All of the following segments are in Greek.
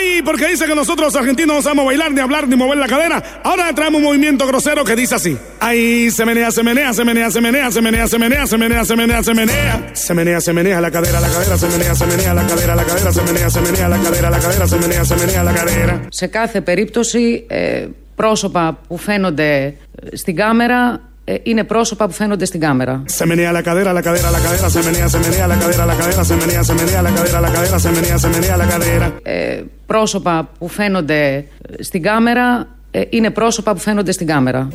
Ay, porque dice que nosotros los argentinos no sabemos bailar, ni hablar, ni mover la cadera. Ahora traemos un movimiento grosero que dice así. Ay, se menea, se menea, se menea, se menea, se menea, se menea, se menea, se menea, se menea. Se menea, se menea la cadera, la cadera, se menea, se menea la cadera, la cadera, se menea, se menea la cadera, la cadera, se menea, se menea la cadera. Σε κάθε περίπτωση, ε, πρόσωπα που φαίνονται στην κάμερα ε, είναι πρόσωπα που φαίνονται στην κάμερα. Se menea la cadera, la cadera, la cadera, se menea, se menea la cadera, la cadera, se menea, se menea la cadera, la cadera, se menea, se menea la cadera. Ε, πρόσωπα που φαίνονται στην κάμερα ε, είναι πρόσωπα που φαίνονται στην κάμερα.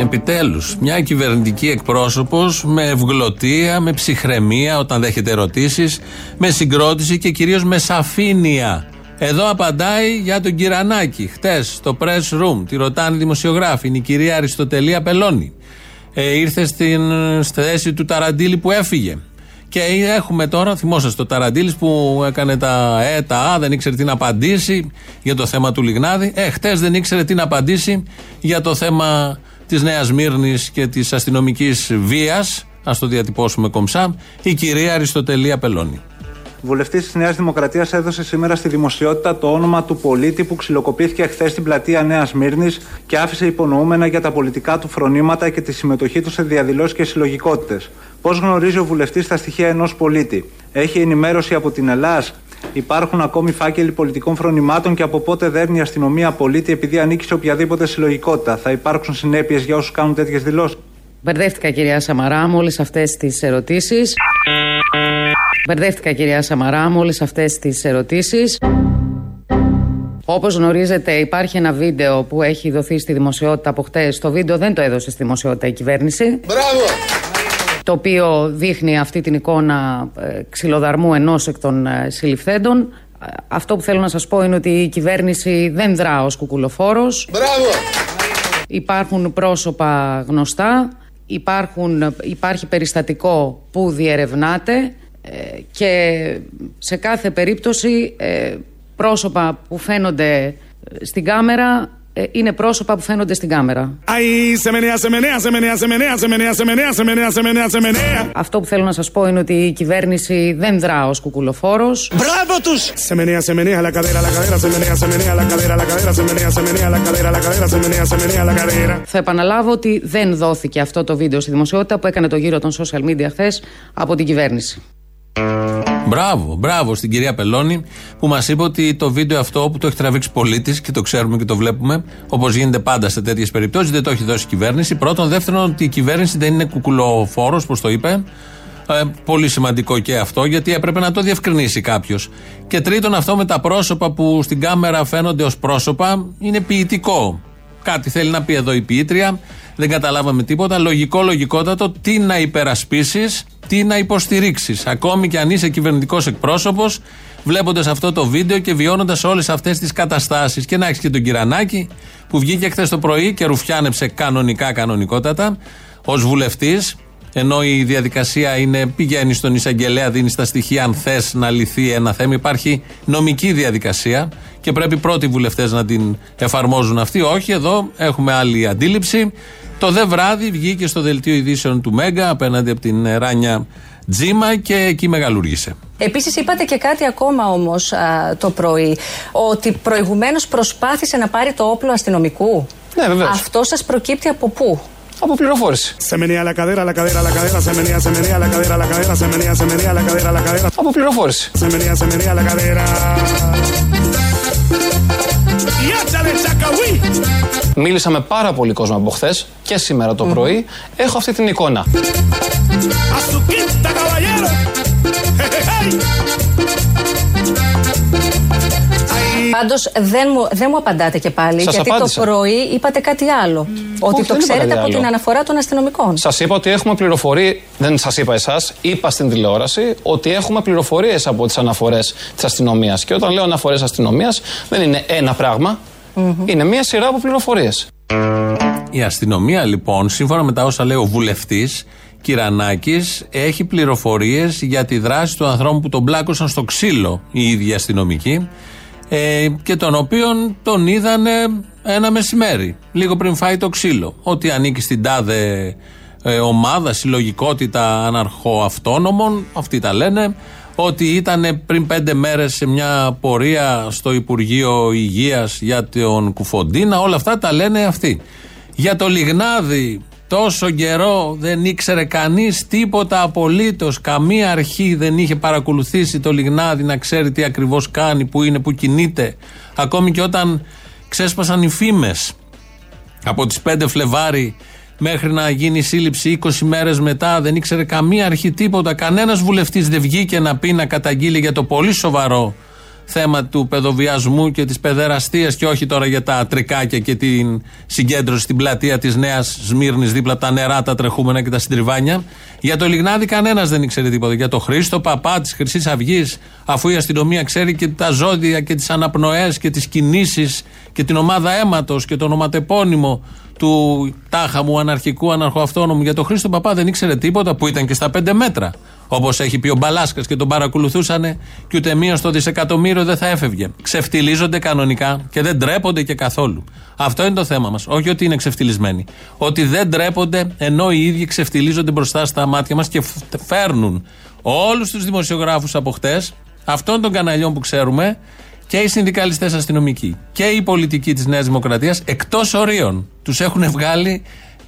Επιτέλους, μια κυβερνητική εκπρόσωπος με ευγλωτία, με ψυχραιμία όταν δέχεται ερωτήσεις, με συγκρότηση και κυρίως με σαφήνεια. Εδώ απαντάει για τον Κυρανάκη. Χτες στο press room, τη ρωτάνε οι δημοσιογράφοι, είναι η κυρία Αριστοτελία Πελώνη. Ε, ήρθε στην στη θέση του Ταραντήλη που έφυγε. Και έχουμε τώρα, θυμόσαστε το Ταραντήλη που έκανε τα Ε, τα Α, δεν ήξερε τι να απαντήσει για το θέμα του Λιγνάδη. Ε, χτες δεν ήξερε τι να απαντήσει για το θέμα της Νέας Μύρνης και της αστυνομικής βίας. Α το διατυπώσουμε κομψά. Η κυρία Αριστοτελία Πελώνη. Βουλευτής της Νέας Δημοκρατίας έδωσε σήμερα στη δημοσιότητα το όνομα του πολίτη που ξυλοκοπήθηκε χθες στην πλατεία Νέας Μύρνης και άφησε υπονοούμενα για τα πολιτικά του φρονήματα και τη συμμετοχή του σε διαδηλώσεις και συλλογικότητες. Πώς γνωρίζει ο βουλευτής τα στοιχεία ενός πολίτη, Έχει ενημέρωση από την Ελλάς, Υπάρχουν ακόμη φάκελοι πολιτικών φρονημάτων και από πότε δέρνει η αστυνομία πολίτη επειδή ανήκει σε οποιαδήποτε συλλογικότητα; Θα υπάρξουν συνέπειες για όσους κάνουν τέτοιες δηλώσεις; Μπερδεύτηκα κυρία Σαμαρά με όλες αυτές τις ερωτήσεις. Μπερδεύτηκα κυρία Σαμαρά με όλες αυτές τις ερωτήσεις. Όπως γνωρίζετε υπάρχει ένα βίντεο που έχει δοθεί στη δημοσιότητα από χτες. Το βίντεο δεν το έδωσε στη δημοσιότητα η κυβέρνηση. Μπράβο! Το οποίο δείχνει αυτή την εικόνα ε, ξυλοδαρμού ενός εκ των ε, συλληφθέντων. Ε, Αυτό που θέλω να σας πω είναι ότι η κυβέρνηση δεν δρά ως κουκουλοφόρος. Μπράβο! Υπάρχουν πρόσωπα γνωστά, υπάρχουν, υπάρχει περιστατικό που διερευνάται ε, και σε κάθε περίπτωση ε, πρόσωπα που φαίνονται ε, στην κάμερα είναι πρόσωπα που φαίνονται στην κάμερα. Αυτό που θέλω να σα πω είναι ότι η κυβέρνηση δεν δρά ω κουκουλοφόρο. Μπράβο του! Θα επαναλάβω ότι δεν δόθηκε αυτό το βίντεο στη δημοσιότητα που έκανε το γύρο των social media χθε από την κυβέρνηση. Μπράβο, μπράβο στην κυρία Πελώνη που μας είπε ότι το βίντεο αυτό που το έχει τραβήξει πολίτης και το ξέρουμε και το βλέπουμε, όπως γίνεται πάντα σε τέτοιες περιπτώσεις, δεν το έχει δώσει η κυβέρνηση. Πρώτον, δεύτερον, ότι η κυβέρνηση δεν είναι κουκουλοφόρος, όπω το είπε. Ε, πολύ σημαντικό και αυτό, γιατί έπρεπε να το διευκρινίσει κάποιος. Και τρίτον, αυτό με τα πρόσωπα που στην κάμερα φαίνονται ως πρόσωπα είναι ποιητικό. Κάτι θέλει να πει εδώ η ποιήτρια, δεν καταλάβαμε τίποτα. Λογικό, λογικότατο, τι να υπερασπίσεις, τι να υποστηρίξεις. Ακόμη και αν είσαι κυβερνητικός εκπρόσωπος, βλέποντας αυτό το βίντεο και βιώνοντας όλες αυτές τις καταστάσεις. Και να έχεις και τον Κυρανάκη που βγήκε χθες το πρωί και ρουφιάνεψε κανονικά, κανονικότατα, ως βουλευτής. Ενώ η διαδικασία είναι πηγαίνει στον εισαγγελέα, δίνεις τα στοιχεία αν θες να λυθεί ένα θέμα. Υπάρχει νομική διαδικασία και πρέπει πρώτοι βουλευτές να την εφαρμόζουν αυτή. Όχι, εδώ έχουμε άλλη αντίληψη. Το δε βράδυ βγήκε στο δελτίο ειδήσεων του Μέγκα απέναντι από την Ράνια Τζίμα και εκεί μεγαλούργησε. Επίσης είπατε και κάτι ακόμα όμως α, το πρωί, ότι προηγουμένως προσπάθησε να πάρει το όπλο αστυνομικού. Ναι, βεβαίως. Αυτό σας προκύπτει από πού; από πληροφόρηση. Σε μενία la cadera, σε μενία, σε μενία, la cadera, σε μενία, σε μενία. Από πληροφόρηση. Σε μενία, σε. Μίλησα με πάρα πολύ κόσμο από χθες και σήμερα το πρωί. Έχω αυτή την εικόνα. Πάντως δεν μου, δεν μου απαντάτε και πάλι, Σας γιατί απάντησα. το πρωί είπατε κάτι άλλο. Ότι Όχι, το δεν είπα ξέρετε κάτι από άλλο. την αναφορά των αστυνομικών. Σας είπα ότι έχουμε πληροφορίε. Δεν σας είπα εσάς, είπα στην τηλεόραση ότι έχουμε πληροφορίες από τις αναφορές της αστυνομίας. Και όταν λέω αναφορές αστυνομίας, δεν είναι ένα πράγμα. Είναι μία σειρά από πληροφορίες. Η αστυνομία λοιπόν, σύμφωνα με τα όσα λέει ο βουλευτής Κυρανάκης, έχει πληροφορίες για τη δράση του ανθρώπου που τον πλάκωσαν στο ξύλο οι ίδιοι αστυνομικοί ε, και τον οποίον τον είδανε ένα μεσημέρι, λίγο πριν φάει το ξύλο. Ότι ανήκει στην τάδε ε, ομάδα, συλλογικότητα αναρχοαυτόνομων, αυτοί τα λένε, ότι ήταν πριν πέντε μέρες σε μια πορεία στο Υπουργείο Υγείας για τον Κουφοντίνα. Όλα αυτά τα λένε αυτοί. Για το Λιγνάδι, τόσο καιρό δεν ήξερε κανείς τίποτα απολύτως. Καμία αρχή δεν είχε παρακολουθήσει το Λιγνάδι να ξέρει τι ακριβώς κάνει, που είναι, που κινείται. Ακόμη και όταν ξέσπασαν οι φήμες από τις 5 Φλεβάρι μέχρι να γίνει η σύλληψη 20 μέρες μετά, δεν ήξερε καμία αρχή τίποτα. Κανένας βουλευτής δεν βγήκε να πει να καταγγείλει για το πολύ σοβαρό θέμα του παιδοβιασμού και της παιδεραστίας και όχι τώρα για τα τρικάκια και την συγκέντρωση στην πλατεία της Νέας Σμύρνης δίπλα από τα νερά, τα τρεχούμενα και τα συντριβάνια. Για το Λιγνάδι κανένας δεν ήξερε τίποτα. Για το Χρήστο Παπά της Χρυσής Αυγής, αφού η αστυνομία ξέρει και τα ζώδια και τις αναπνοές και τις κινήσεις και την ομάδα αίματος και το ονοματεπώνυμο του τάχα μου αναρχικού αναρχοαυτόνομου για τον Χρήστο Παπά δεν ήξερε τίποτα που ήταν και στα πέντε μέτρα. Όπως έχει πει ο Μπαλάσκας και τον παρακολουθούσαν και ούτε μία στο δισεκατομμύριο δεν θα έφευγε. Ξεφτιλίζονται κανονικά και δεν ντρέπονται και καθόλου. Αυτό είναι το θέμα μας. Όχι ότι είναι ξεφτυλισμένοι. Ότι δεν ντρέπονται ενώ οι ίδιοι ξεφτιλίζονται μπροστά στα μάτια μας και φέρνουν όλους τους δημοσιογράφους από χτες, αυτών των καναλιών που ξέρουμε, και οι συνδικαλιστές αστυνομικοί και οι πολιτικοί της Νέας Δημοκρατίας εκτός ορίων. Τους έχουν βγάλει,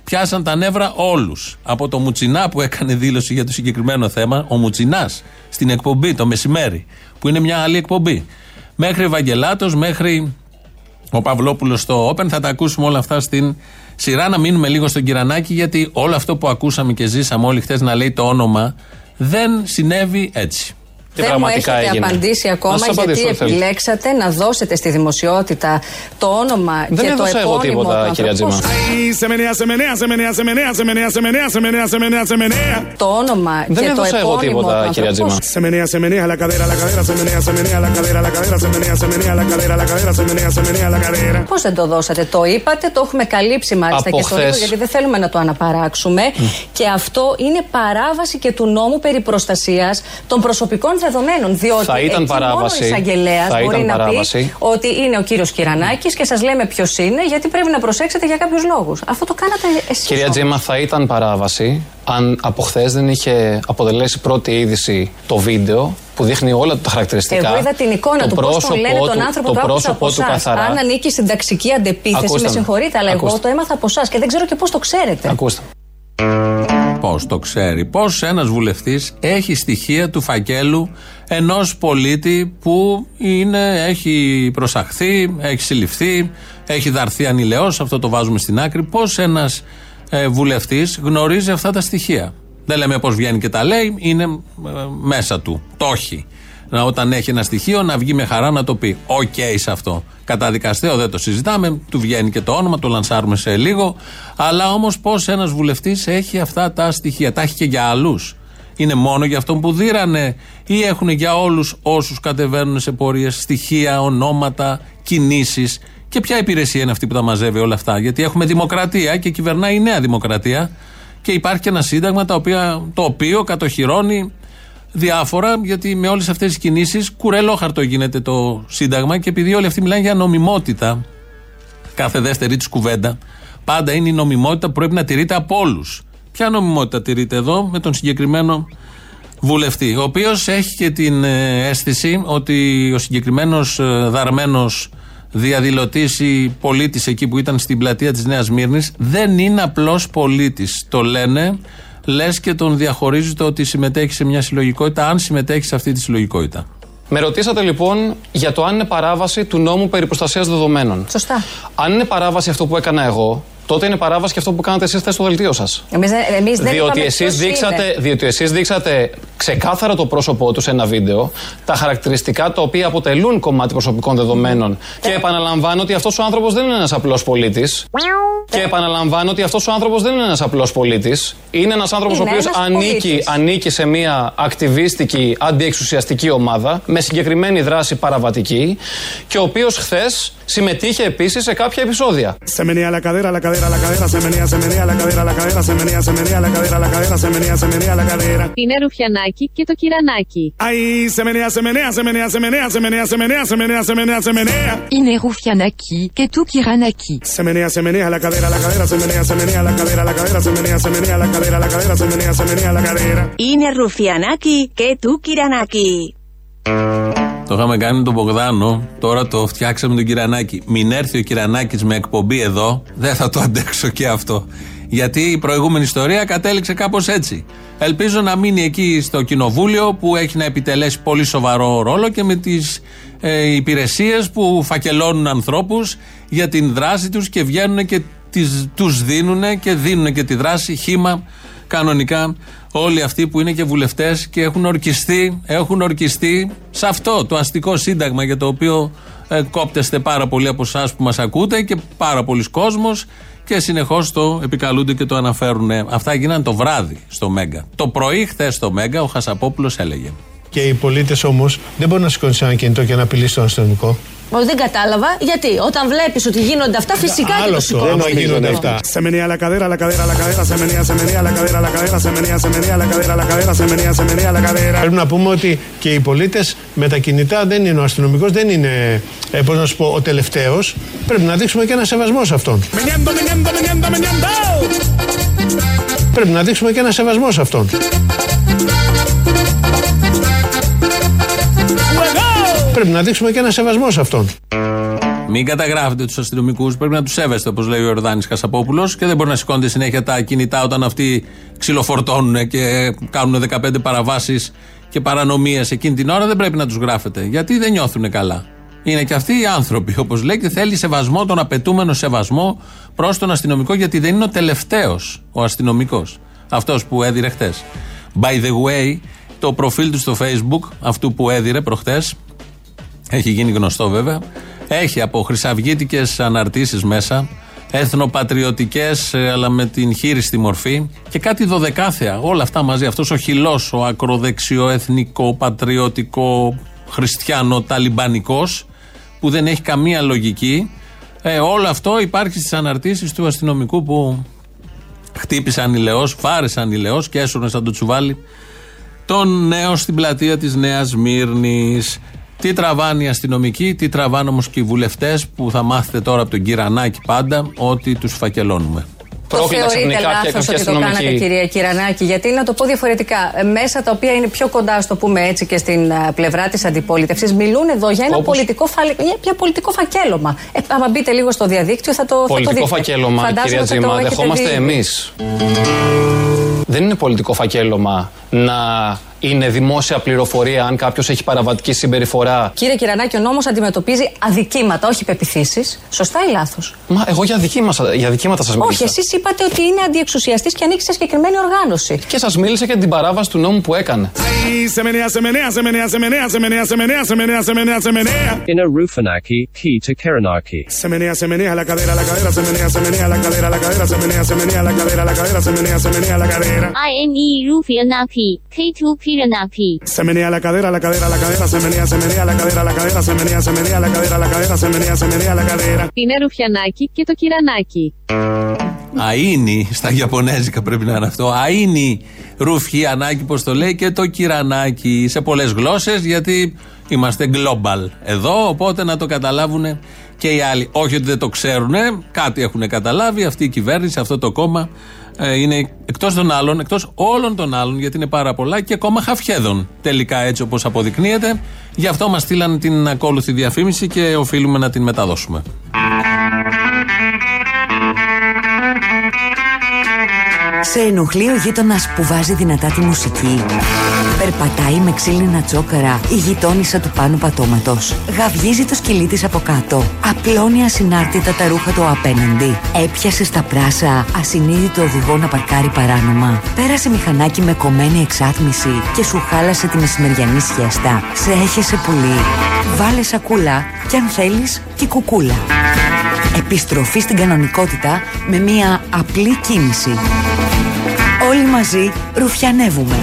πιάσαν τα νεύρα όλους. Από το Μουτσινά που έκανε δήλωση για το συγκεκριμένο θέμα, ο Μουτσινάς στην εκπομπή το μεσημέρι, που είναι μια άλλη εκπομπή. Μέχρι Ευαγγελάτος, μέχρι ο Παυλόπουλος στο Open. Θα τα ακούσουμε όλα αυτά στην σειρά. Να μείνουμε λίγο στον Κυρανάκη, γιατί όλο αυτό που ακούσαμε και ζήσαμε όλοι χθες να λέει το όνομα δεν συνέβη έτσι. Τι δεν μου έχετε έγινε. απαντήσει ακόμα γιατί επιλέξατε να δώσετε στη δημοσιότητα το όνομα δεν και το επώνυμο εγώ τίποτα, κυρία Τζίμα. Το όνομα δεν και το επώνυμο εγώ τίποτα, κυρία Τζίμα. Σεμενέα, σεμενέα, la cadera, la cadera, σεμενέα, σεμενέα, la cadera, la cadera, σεμενέα, σεμενέα, la cadera, la cadera, σεμενέα, σεμενέα, la cadera. Πώς δεν το δώσατε, το είπατε, το έχουμε καλύψει μάλιστα και στο ίδιο γιατί δεν θέλουμε να το αναπαράξουμε και αυτό είναι παράβαση και του νόμου περί προστασίας των προσωπικών δεδομένων. Διότι θα ήταν παράβαση. μόνο ο εισαγγελέας μπορεί να παράβαση. πει ότι είναι ο κύριος Κυρανάκης και σας λέμε ποιος είναι, γιατί πρέπει να προσέξετε για κάποιους λόγους. Αυτό το κάνατε εσείς. Κυρία Τζίμα, θα ήταν παράβαση αν από χθες δεν είχε αποτελέσει πρώτη είδηση το βίντεο που δείχνει όλα τα χαρακτηριστικά. Εγώ είδα την εικόνα του, πώς τον λένε τον άνθρωπο το που πρόσωπο του καθαρά. Αν ανήκει στην ταξική αντεπίθεση, Ακούστε με συγχωρείτε, αλλά Ακούστε. εγώ το έμαθα από εσάς και δεν ξέρω και πώς το ξέρετε. Ακούστε. Πώς το ξέρει, Πώς ένας βουλευτής έχει στοιχεία του φακέλου ενός πολίτη που είναι, έχει προσαχθεί, έχει συλληφθεί, έχει δαρθεί ανηλεώς. Αυτό το βάζουμε στην άκρη. Πώς ένας ε, βουλευτής γνωρίζει αυτά τα στοιχεία. Δεν λέμε πώς βγαίνει και τα λέει, είναι ε, μέσα του. Το έχει. Να, όταν έχει ένα στοιχείο να βγει με χαρά να το πει. Οκ σε αυτό. Καταδικαστέο δεν το συζητάμε, του βγαίνει και το όνομα, το λανσάρουμε σε λίγο. Αλλά όμως πώς ένας βουλευτής έχει αυτά τα στοιχεία. Τα έχει και για άλλους. Είναι μόνο για αυτόν που δείρανε ή έχουν για όλους όσους κατεβαίνουν σε πορείες στοιχεία, ονόματα, κινήσεις. Και ποια υπηρεσία είναι αυτή που τα μαζεύει όλα αυτά. Γιατί έχουμε δημοκρατία και κυβερνάει η νέα δημοκρατία. Και υπάρχει και ένα σύνταγμα το οποίο, το οποίο κατοχυρώνει διάφορα, γιατί με όλες αυτές τις κινήσεις κουρελόχαρτο γίνεται το Σύνταγμα και επειδή όλοι αυτοί μιλάνε για νομιμότητα, κάθε δεύτερη της κουβέντα, πάντα είναι η νομιμότητα που πρέπει να τηρείται από όλους. Ποια νομιμότητα τηρείται εδώ με τον συγκεκριμένο βουλευτή, ο οποίος έχει και την ε, αίσθηση ότι ο συγκεκριμένος δαρμένος διαδηλωτής ή πολίτης εκεί που ήταν στην πλατεία της Νέας Μύρνης δεν είναι απλός πολίτης. Το λένε λες και τον διαχωρίζει το ότι συμμετέχει σε μια συλλογικότητα, αν συμμετέχει σε αυτή τη συλλογικότητα. Με ρωτήσατε λοιπόν για το αν είναι παράβαση του νόμου περί προστασίας δεδομένων. Σωστά. Αν είναι παράβαση αυτό που έκανα εγώ, τότε είναι παράβαση και αυτό που κάνατε εσείς χθες στο δελτίο σας. Εμείς, εμείς δεν διότι είπαμε εσείς ποιος δείξατε, είναι. διότι εσείς δείξατε ξεκάθαρα το πρόσωπό τους σε ένα βίντεο, τα χαρακτηριστικά τα οποία αποτελούν κομμάτι προσωπικών δεδομένων. Και επαναλαμβάνω ότι αυτός ο άνθρωπος δεν είναι ένας απλός πολίτης. Και επαναλαμβάνω ότι αυτός ο άνθρωπος δεν είναι ένας απλός πολίτης. Είναι ένας άνθρωπος ο Είναι οποίος ένας ανήκει, πολίτης. ανήκει σε μια ακτιβίστικη αντιεξουσιαστική ομάδα με συγκεκριμένη δράση παραβατική και ο οποίος χθες συμμετείχε επίσης σε κάποια επεισόδια. Se menea la cadera, la cadera, la cadera, se menea, se menea, la cadera, la cadera, se menea, se menea, la cadera, la cadera, se menea, se menea, la cadera. Pineru Gianaki, Quito Kiranaki. Ay, se menea, se menea, se menea, se menea, se menea, se menea, se menea, se menea, se menea. Pineru Gianaki, Quito Kiranaki. Se menea, se menea, la cadera, la cadera, se menea, se menea, la cadera, la cadera, se menea, se menea, la cadera, la cadera, se menea, se menea, la cadera. Ine Rufianaki, que tú Kiranaki. Το είχαμε κάνει με τον Μπογδάνο, τώρα το φτιάξαμε τον Κυρανάκη. Μην έρθει ο Κυρανάκης με εκπομπή εδώ, δεν θα το αντέξω και αυτό. Γιατί η προηγούμενη ιστορία κατέληξε κάπως έτσι. Ελπίζω να μείνει εκεί στο κοινοβούλιο που έχει να επιτελέσει πολύ σοβαρό ρόλο και με τις ε, υπηρεσίες που φακελώνουν ανθρώπους για την δράση τους και βγαίνουν και τους δίνουν και δίνουν και τη δράση χήμα κανονικά όλοι αυτοί που είναι και βουλευτές και έχουν ορκιστεί, έχουν ορκιστεί σε αυτό το αστικό σύνταγμα για το οποίο ε, κόπτεστε πάρα πολλοί από εσάς που μας ακούτε και πάρα πολλοί κόσμος και συνεχώς το επικαλούνται και το αναφέρουν. Αυτά γίνανε το βράδυ στο Μέγκα. Το πρωί, χθες στο Μέγκα, ο Χασαπόπουλος έλεγε. Και οι πολίτες όμως δεν μπορούν να σηκώνουν ένα κινητό και να απειλήσει τον αστυνομικό. Δεν κατάλαβα. Γιατί όταν βλέπεις ότι γίνονται αυτά, φυσικά και το σηκώνεις. Δεν γίνονται αυτά. Σε menea la cadera, la cadera, la cadera, se menea, se menea, la cadera, la cadera, se menea, se menea, la cadera, la cadera, se menea, se menea, la cadera. Πρέπει να πούμε ότι και οι πολίτες με τα κινητά δεν είναι ο αστυνομικός, δεν είναι, ε, πώς να σου πω, ο τελευταίος. Πρέπει να δείξουμε και ένα σεβασμό σε αυτόν. Meneando, meneando, meneando, meneando. Πρέπει να δείξουμε και ένα σεβασμό σε αυτόν. Πρέπει να δείξουμε και ένα σεβασμό σε αυτόν. Μην καταγράφετε τους αστυνομικούς, πρέπει να τους σέβεστε, όπως λέει ο Ιορδάνης Χασαπόπουλο, και δεν μπορεί να σηκώνετε συνέχεια τα κινητά όταν αυτοί ξυλοφορτώνουν και κάνουν 15 παραβάσεις και παρανομίες εκείνη την ώρα. Δεν πρέπει να τους γράφετε, γιατί δεν νιώθουν καλά. Είναι και αυτοί οι άνθρωποι, όπως λέει, και θέλει σεβασμό, τον απαιτούμενο σεβασμό προς τον αστυνομικό, γιατί δεν είναι ο τελευταίος ο αστυνομικός. Αυτός που έδιρε χτες. By the way, το προφίλ του στο Facebook, αυτού που έδιρε προχτές, έχει γίνει γνωστό βέβαια. Έχει από χρυσαυγήτικες αναρτήσεις μέσα, εθνοπατριωτικές, ε, αλλά με την χείριστη μορφή και κάτι δωδεκάθεα. Όλα αυτά μαζί. Αυτός ο χυλός, ο ακροδεξιό, εθνικό, πατριωτικό, χριστιανό, ταλιμπανικός, που δεν έχει καμία λογική. Ε, όλο αυτό υπάρχει στις αναρτήσεις του αστυνομικού που χτύπησαν ηλαιό, φάρεσαν ηλαιό και έσωνε σαν το τσουβάλι τον νέο στην πλατεία της Νέας Μύρνης τι τραβάνε οι αστυνομικοί, τι τραβάνε όμως και οι βουλευτές που θα μάθετε τώρα από τον Κυρανάκη πάντα ότι τους φακελώνουμε. Το θεωρείτε λάθος ότι το κάνατε, κυρία Κυρανάκη, γιατί να το πω διαφορετικά. Ε, μέσα τα οποία είναι πιο κοντά, στο πούμε έτσι, και στην ε, πλευρά της αντιπολίτευσης, μιλούν εδώ για ένα πολιτικό, φα... για πολιτικό φακέλωμα. Ε, άμα μπείτε λίγο στο διαδίκτυο, θα το, πολιτικό θα το δείτε. Πολιτικό φακέλωμα, κυρία Τζίμα, δεχόμαστε εμείς. Δεν είναι πολιτικό φακέλωμα να είναι δημόσια πληροφορία αν κάποιος έχει παραβατική συμπεριφορά. Κύριε Κυρανάκη, ο νόμος αντιμετωπίζει αδικήματα, όχι πεπιθήσεις. Σωστά ή λάθος; Μα εγώ για αδικήματα, για αδικήματα σας μίλησα. Όχι, εσείς είπατε ότι είναι αντιεξουσιαστής και ανήκει σε συγκεκριμένη οργάνωση. Και σας μίλησα για την παράβαση του νόμου που έκανε. Είναι Rufanaki, key to Keranaki. Se menea, se menea la cadera, la cadera, se menea, se menea la cadera, la cadera, se menea, se menea la cadera, la cadera, se menea, se menea la cadera. INE Rufianaki, K2 Piranaki. Se menea la cadera, la cadera, la cadera, se menea, se menea la cadera, la cadera, se menea, se menea la cadera, la cadera, se menea, se menea la cadera. Είναι Ρουφιανάκι και το Κυρανάκι. Αΐνι, στα Ιαπωνέζικα πρέπει να είναι αυτό. Αΐνι, Ρουφιανάκι, πώς το λέει, και το Κυρανάκι. Σε πολλές γλώσσες, γιατί είμαστε global εδώ, οπότε να το καταλάβουν και οι άλλοι. Όχι ότι δεν το ξέρουν, κάτι έχουν καταλάβει. Αυτή η κυβέρνηση, αυτό το κόμμα ε, είναι εκτός των άλλων, εκτός όλων των άλλων, γιατί είναι πάρα πολλά και κόμμα χαφιέδων. Τελικά έτσι όπως αποδεικνύεται. Γι' αυτό μας στείλαν την ακόλουθη διαφήμιση και οφείλουμε να την μεταδώσουμε. Σε ενοχλεί ο γείτονας που βάζει δυνατά τη μουσική. Περπατάει με ξύλινα τσόκαρα η γειτόνισσα του πάνω πατώματος. Γαυγίζει το σκυλί της από κάτω. Απλώνει ασυνάρτητα τα ρούχα του απέναντι. Έπιασε στα πράσα ασυνείδητο οδηγό να παρκάρει παράνομα. Πέρασε μηχανάκι με κομμένη εξάτμιση και σου χάλασε τη μεσημεριανή σχέστα. Σε έχεσε πολύ. Βάλε σακούλα και αν θέλεις και κουκούλα. Επιστροφή στην κανονικότητα με μία απλή κίνηση. Όλοι μαζί ρουφιανεύουμε.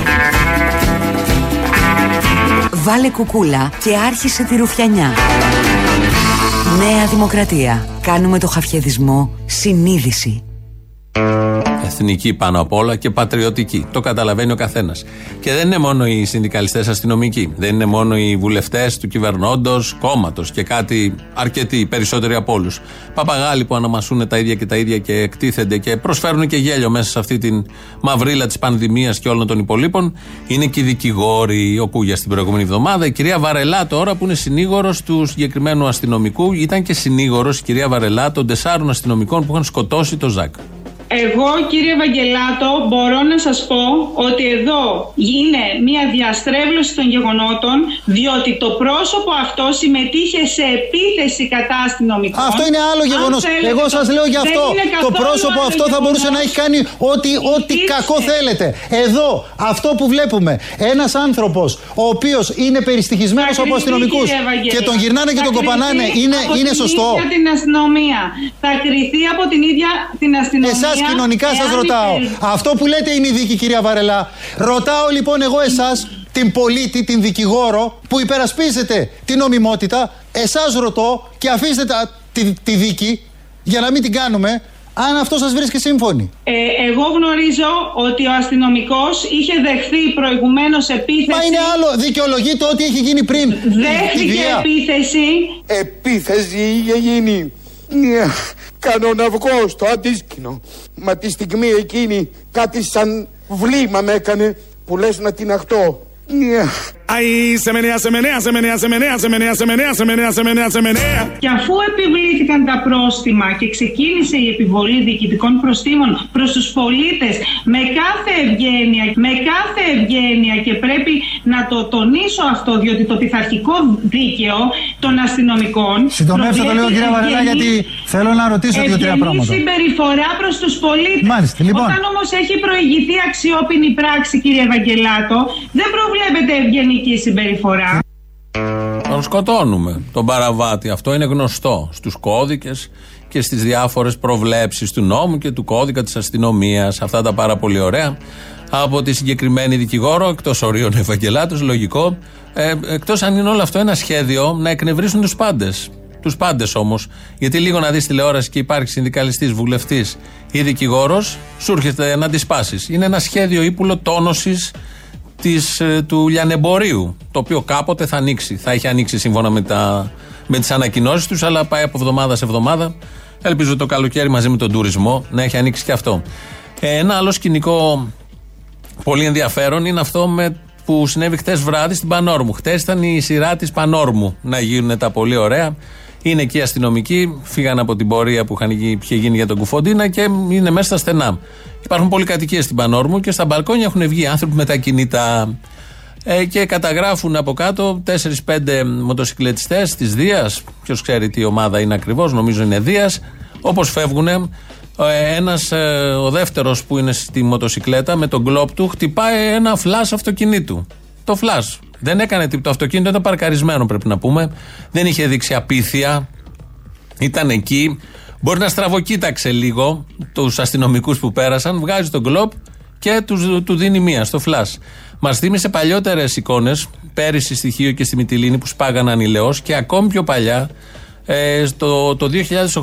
Βάλε κουκούλα και άρχισε τη ρουφιανιά. Νέα Δημοκρατία. Κάνουμε το χαφιεδισμό συνείδηση. Ε, εθνική πάνω απ' όλα και πατριωτική. Το καταλαβαίνει ο καθένας. Και δεν είναι μόνο οι συνδικαλιστές αστυνομικοί, δεν είναι μόνο οι βουλευτές του κυβερνώντος κόμματος και κάτι αρκετοί, περισσότεροι από όλους. Παπαγάλοι που αναμασούν τα ίδια και τα ίδια και εκτίθενται και προσφέρουν και γέλιο μέσα σε αυτή την μαυρίλα της πανδημίας και όλων των υπολείπων. Είναι και οι δικηγόροι, όπου για στην προηγούμενη εβδομάδα. Η κυρία Βαρελά τώρα που είναι συνήγορος του συγκεκριμένου αστυνομικού, ήταν και συνήγορος η κυρία Βαρελά των τεσσάρων αστυνομικών που είχαν σκοτώσει το Ζακ. Εγώ κύριε Βαγγελάτο μπορώ να σας πω ότι εδώ είναι μια διαστρέβλωση των γεγονότων διότι το πρόσωπο αυτό συμμετείχε σε επίθεση κατά αστυνομικών. Αυτό είναι άλλο γεγονός. Εγώ σας λέω γι' αυτό. Το πρόσωπο αυτό θα μπορούσε να έχει κάνει ό,τι, ό,τι κακό θέλετε. Εδώ αυτό που βλέπουμε ένας άνθρωπος ο οποίος είναι περιστοιχισμένος από αστυνομικούς και τον γυρνάνε και τον κοπανάνε είναι, είναι σωστό. την αστυνομία. Θα κριθεί από την ίδια την αστυνομία κοινωνικά σας ρωτάω. Αυτό που λέτε είναι η δίκη, κυρία Βαρελά. Ρωτάω λοιπόν εγώ εσάς, την πολίτη, την δικηγόρο, που υπερασπίζετε την νομιμότητα, εσάς ρωτώ και αφήστε τα, τη, τη δίκη για να μην την κάνουμε, αν αυτό σας βρίσκει σύμφωνη. Ε, εγώ γνωρίζω ότι ο αστυνομικός είχε δεχθεί προηγουμένως επίθεση. Μα είναι άλλο. Δικαιολογεί το ότι έχει γίνει πριν. Δέχτηκε επίθεση. Επίθεση είχε γίνει. Κάνω να βγω στο αντίσκηνο. Μα τη στιγμή εκείνη κάτι σαν βλήμα με έκανε που λες να την αχτώ. Ahí se menea, se menea, se menea, se menea, se menea, se menea, se menea, se menea, se menea. Και αφού επιβλήθηκαν τα πρόστιμα και ξεκίνησε η επιβολή διοικητικών προστήμων προς τους πολίτες με κάθε ευγένεια, με κάθε ευγένεια και πρέπει να το τονίσω αυτό διότι το πειθαρχικό δίκαιο των αστυνομικών. Συντομεύστε το λίγο κύριε Βαρελά γιατί θέλω να ρωτήσω δύο-τρία πράγματα. συμπεριφορά προς τους πολίτες. Μάλιστα, λοιπόν. Όταν όμως έχει προηγηθεί αξιόπινη πράξη, κύριε Ευαγγελάτο, δεν προβλέπεται ευγενή κοινωνική συμπεριφορά. Τον σκοτώνουμε, τον παραβάτη. Αυτό είναι γνωστό στους κώδικες και στις διάφορες προβλέψεις του νόμου και του κώδικα της αστυνομίας. Αυτά τα πάρα πολύ ωραία. Από τη συγκεκριμένη δικηγόρο, εκτός ορίων Ευαγγελάτος, λογικό. Ε, εκτός αν είναι όλο αυτό ένα σχέδιο να εκνευρίσουν τους πάντες. Τους πάντες όμως. Γιατί λίγο να δεις τηλεόραση και υπάρχει συνδικαλιστής, βουλευτής ή δικηγόρος, σου έρχεται να τη Είναι ένα σχέδιο ύπουλο τόνωσης της, ε, του λιανεμπορίου. Το οποίο κάποτε θα ανοίξει. Θα έχει ανοίξει σύμφωνα με, τα, με τις ανακοινώσεις τους, αλλά πάει από εβδομάδα σε εβδομάδα. Ελπίζω το καλοκαίρι μαζί με τον τουρισμό να έχει ανοίξει και αυτό. Ε, ένα άλλο σκηνικό πολύ ενδιαφέρον είναι αυτό με, που συνέβη χτε βράδυ στην Πανόρμου. Χτε ήταν η σειρά της Πανόρμου να γίνουν τα πολύ ωραία. Είναι εκεί οι αστυνομικοί, φύγαν από την πορεία που είχε γίνει για τον Κουφοντίνα και είναι μέσα στα στενά. Υπάρχουν πολυκατοικίε στην Πανόρμου και στα μπαλκόνια έχουν βγει άνθρωποι με τα κινητά. Ε, και καταγράφουν από κάτω 4-5 μοτοσυκλετιστές της Δίας. Ποιος ξέρει τι ομάδα είναι ακριβώς, νομίζω είναι Δίας. Όπως φεύγουν, ένας, ε, ο δεύτερος που είναι στη μοτοσυκλέτα με τον κλόπ του χτυπάει ένα φλα αυτοκινήτου. Το φλα. Δεν έκανε τίποτα. Το αυτοκίνητο ήταν παρκαρισμένο, πρέπει να πούμε. Δεν είχε δείξει απίθεια. Ήταν εκεί. Μπορεί να στραβοκοίταξε λίγο τους αστυνομικούς που πέρασαν, βγάζει τον κλοπ και τους, του δίνει μία στο φλα. Μας θύμισε παλιότερες εικόνες, πέρυσι στη Χίο και στη Μυτιλίνη που σπάγαναν ηλαιό και ακόμη πιο παλιά, ε, στο, το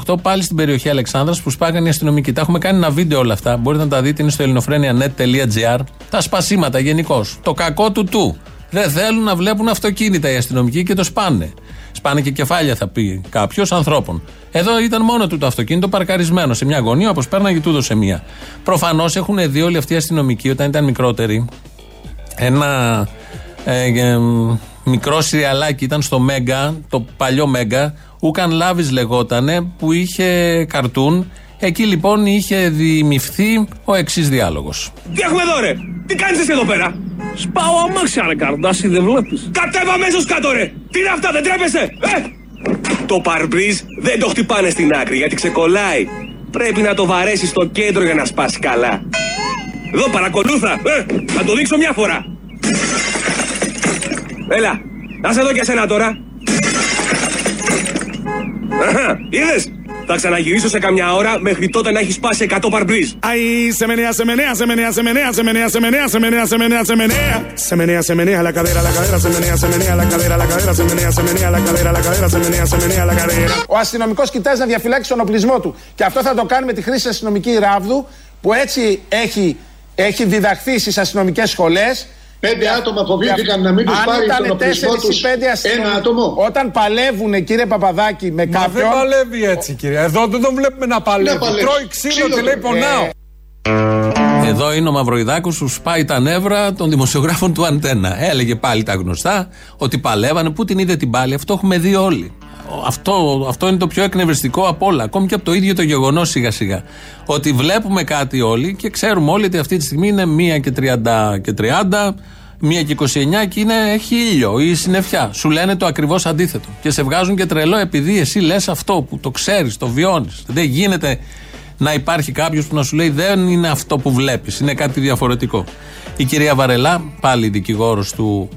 2008 πάλι στην περιοχή Αλεξάνδρας που σπάγανε οι αστυνομικοί. Τα έχουμε κάνει ένα βίντεο όλα αυτά. Μπορείτε να τα δείτε, είναι στο ελληνοφρένια.net.gr. Τα σπασίματα γενικώς. Το κακό του του. Δεν θέλουν να βλέπουν αυτοκίνητα οι αστυνομικοί και το σπάνε. Σπάνε και κεφάλια, θα πει κάποιος, ανθρώπων. Εδώ ήταν μόνο του το αυτοκίνητο παρκαρισμένο σε μια γωνία, όπως πέρναγε τούτο σε μία. Προφανώς έχουν δει όλοι αυτοί οι αστυνομικοί όταν ήταν μικρότεροι ένα ε, ε, μικρό σιριαλάκι ήταν στο Μέγκα, το παλιό Μέγκα, Ούκαν Λάβης λεγότανε, που είχε καρτούν. Εκεί λοιπόν είχε δημιουργηθεί ο εξής διάλογος. Τι έχουμε εδώ, ρε! Τι κάνεις εσύ εδώ πέρα! Σπάω αμάξια, ρε καρδάσι, δεν βλέπεις. Κατέβα αμέσως κάτω, ρε! Τι είναι αυτά, δεν τρέπεσαι! Ε! Το παρμπρίζ δεν το χτυπάνε στην άκρη γιατί ξεκολλάει. Πρέπει να το βαρέσεις στο κέντρο για να σπάσει καλά. Εδώ παρακολούθα! Ε! Θα το δείξω μια φορά! Έλα, να σε δω και εσένα τώρα. Αχα, είδες, θα ξαναγυρίσω σε καμιά ώρα μέχρι τότε να έχει σπάσει 100 παρμπρίζ. Ahí se menea, se menea, se menea, se menea, se menea, se menea, se menea, se menea, se menea. Se menea, se menea la cadera, la cadera, se menea, se menea la cadera, la cadera, se menea, se menea la cadera, la cadera, se menea, se menea la cadera. Ο αστυνομικό κοιτάζει να διαφυλάξει τον οπλισμό του. Και αυτό θα το κάνει με τη χρήση αστυνομική ράβδου που έτσι έχει, έχει διδαχθεί στι αστυνομικέ σχολέ. Πέντε άτομα φοβήθηκαν να μην τους πάρει τον οπλισμό τους. Ένα άτομο. Όταν παλεύουν, κύριε Παπαδάκη, με Μα κάποιον. δεν παλεύει έτσι, κύριε. Εδώ δεν τον βλέπουμε να παλεύει. παλεύει. Τρώει ξύλο Ξύλο και λέει τρώει. πονάω. Εδώ είναι ο Μαυροϊδάκος που σπάει τα νεύρα των δημοσιογράφων του Αντένα. Έλεγε πάλι τα γνωστά ότι παλεύανε. Πού την είδε την πάλι, αυτό έχουμε δει όλοι. Αυτό, αυτό είναι το πιο εκνευριστικό από όλα. Ακόμη και από το ίδιο το γεγονός σιγά σιγά. Ότι βλέπουμε κάτι όλοι και ξέρουμε όλοι ότι αυτή τη στιγμή είναι 1 και 30 και 30, 1 και 29 και είναι, έχει ήλιο ή συννεφιά. Σου λένε το ακριβώς αντίθετο. Και σε βγάζουν και τρελό επειδή εσύ λες αυτό που το ξέρεις, το βιώνεις. Δεν γίνεται να υπάρχει κάποιος που να σου λέει δεν είναι αυτό που βλέπεις, είναι κάτι διαφορετικό. Η κυρία Βαρελά, πάλι δικηγόρος του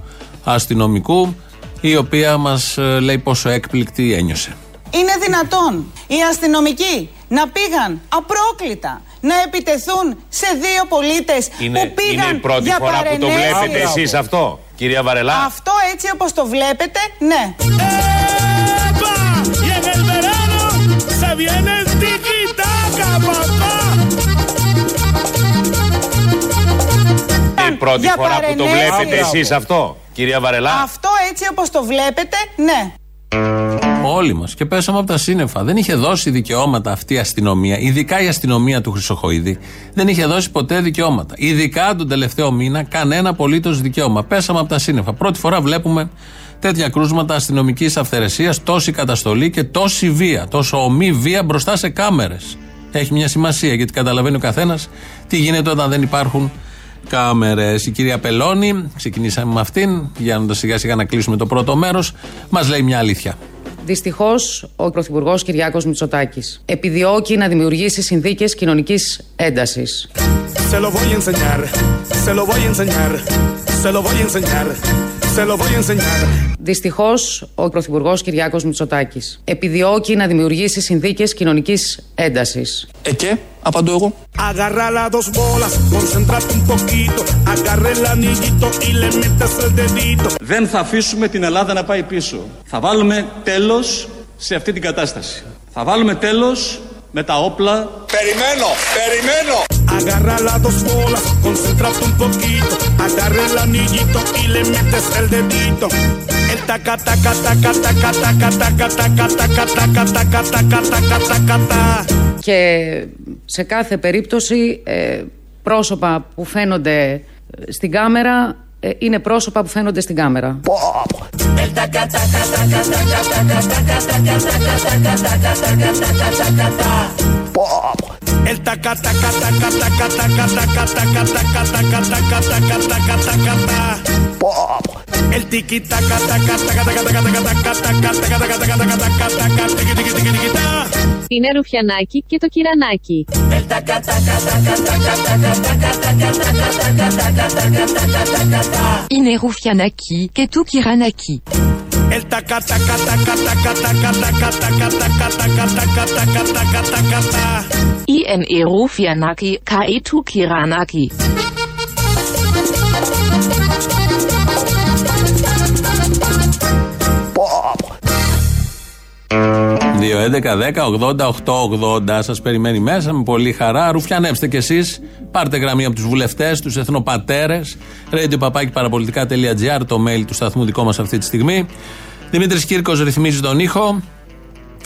αστυνομικού, η οποία μας λέει πόσο έκπληκτη ένιωσε. Είναι δυνατόν οι αστυνομικοί να πήγαν απρόκλητα να επιτεθούν σε δύο πολίτες Είναι, που πήγαν είναι η πρώτη για φορά που το παρενέργεια. βλέπετε εσείς αυτό, κυρία Βαρελά. Αυτό έτσι όπως το βλέπετε, ναι. Y η πρώτη Για φορά που το παρενέργεια. βλέπετε εσείς αυτό, κυρία Βαρελά. Αυτό έτσι όπως το βλέπετε, ναι. Όλοι μας. Και πέσαμε από τα σύννεφα. Δεν είχε δώσει δικαιώματα αυτή η αστυνομία, ειδικά η αστυνομία του Χρυσοχοίδη, δεν είχε δώσει ποτέ δικαιώματα. Ειδικά τον τελευταίο μήνα, κανένα απολύτως δικαίωμα. Πέσαμε από τα σύννεφα. Πρώτη φορά βλέπουμε τέτοια κρούσματα αστυνομικής αυθαιρεσίας, τόση καταστολή και τόση βία. Τόσο ομή βία μπροστά σε κάμερες. Έχει μια σημασία γιατί καταλαβαίνει ο καθένας τι γίνεται όταν δεν υπάρχουν κάμερες. Η κυρία Πελώνη, ξεκινήσαμε με αυτήν, πηγαίνοντας σιγά σιγά να κλείσουμε το πρώτο μέρος, μας λέει μια αλήθεια. Δυστυχώς, ο Πρωθυπουργός Κυριάκος Μητσοτάκης επιδιώκει να δημιουργήσει συνθήκες κοινωνικής έντασης. Δυστυχώς, ο Πρωθυπουργός Κυριάκος Μητσοτάκης επιδιώκει να δημιουργήσει συνθήκες κοινωνικής έντασης. Ε, και, απαντώ εγώ. Δεν θα αφήσουμε την Ελλάδα να πάει πίσω. Θα βάλουμε τέλος σε αυτή την κατάσταση. Θα βάλουμε τέλος με τα όπλα. Περιμένω, περιμένω. Agarra las dos bolas, concéntrate un poquito, agarra el anillito y le metes el dedito. El taca taca taca taca taca taca taca taca taca taca taca taca taca taca Και σε κάθε περίπτωση, ε, πρόσωπα που φαίνονται ε, στην κάμερα ε, είναι πρόσωπα που φαίνονται στην κάμερα. El taca taca taca taca taca taca taca taca taca taca taca taca taca taca El taca taca taca taca taca taca taca taca taca taca taca taca taca taca El tiki taca taca taca taca taca taca taca taca taca taca taca taca taca taca tiki tiki tiki tiki ta Είναι Ρουφιανάκι και το Κυρανάκι. El taca taca taca taca taca taca taca taca taca taca taca taca taca taca Είναι Ρουφιανάκι και του Κυρανάκι. El taca taca taca taca taca taca taca taca taca taca taca taca taca taca. INE Rufianaki Kaetu Kiranaki. Bob. 2-11-10-80-8-80 σα περιμένει μέσα με πολύ χαρά. Ρουφιανέψτε κι εσεί. Πάρτε γραμμή από του βουλευτέ, του εθνοπατέρε. radio το mail του σταθμού δικό μα αυτή τη στιγμή. Δημήτρη Κύρκο ρυθμίζει τον ήχο.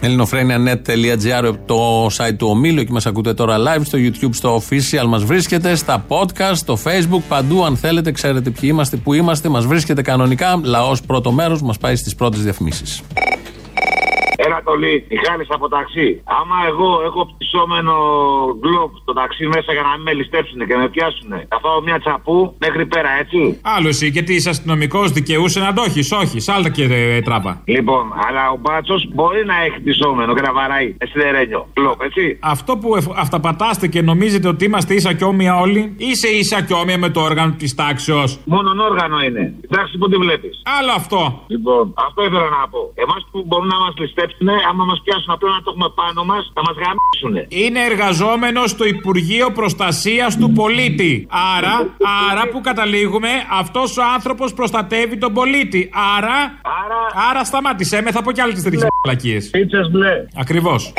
ελληνοφρένια.net.gr το site του ομίλου, εκεί μα ακούτε τώρα live, στο YouTube, στο official μα βρίσκεται, στα podcast, στο facebook, παντού αν θέλετε, ξέρετε ποιοι είμαστε, που είμαστε, μα βρίσκεται κανονικά. Λαό πρώτο μέρο, μα πάει στι πρώτε διαφημίσει. Ανατολή, Μιχάλης από ταξί. Άμα εγώ έχω πτυσσόμενο γκλοπ στο ταξί μέσα για να μην με ληστέψουν και με πιάσουν, θα φάω μια τσαπού μέχρι πέρα, έτσι. Άλλο εσύ, γιατί είσαι αστυνομικός, δικαιούσε να το έχεις. Όχι, σάλτα και ε, τράπα. Λοιπόν, αλλά ο μπάτσος μπορεί να έχει πτυσσόμενο και να βαράει σιδερένιο γκλοπ, έτσι. Αυτό που εφ- αυταπατάστε και νομίζετε ότι είμαστε ίσα και όμοια όλοι, είσαι ίσα και όμοια με το όργανο της τάξεως. Μόνον όργανο είναι. Εντάξει, που τη βλέπεις. Άλλο αυτό. Λοιπόν, αυτό ήθελα να πω. Εμάς που μπορούν να μας ληστέψουν, άμα μας πιάσουν απλά να το έχουμε πάνω μας, θα μας γαμίσουν. Είναι εργαζόμενος στο Υπουργείο Προστασίας του Πολίτη. Άρα, άρα που καταλήγουμε, αυτός ο άνθρωπος προστατεύει τον πολίτη. Άρα, άρα, σταμάτησέ με, θα πω κι άλλες τέτοιε μαλακίες. Πίτσε μπλε. Ακριβώς.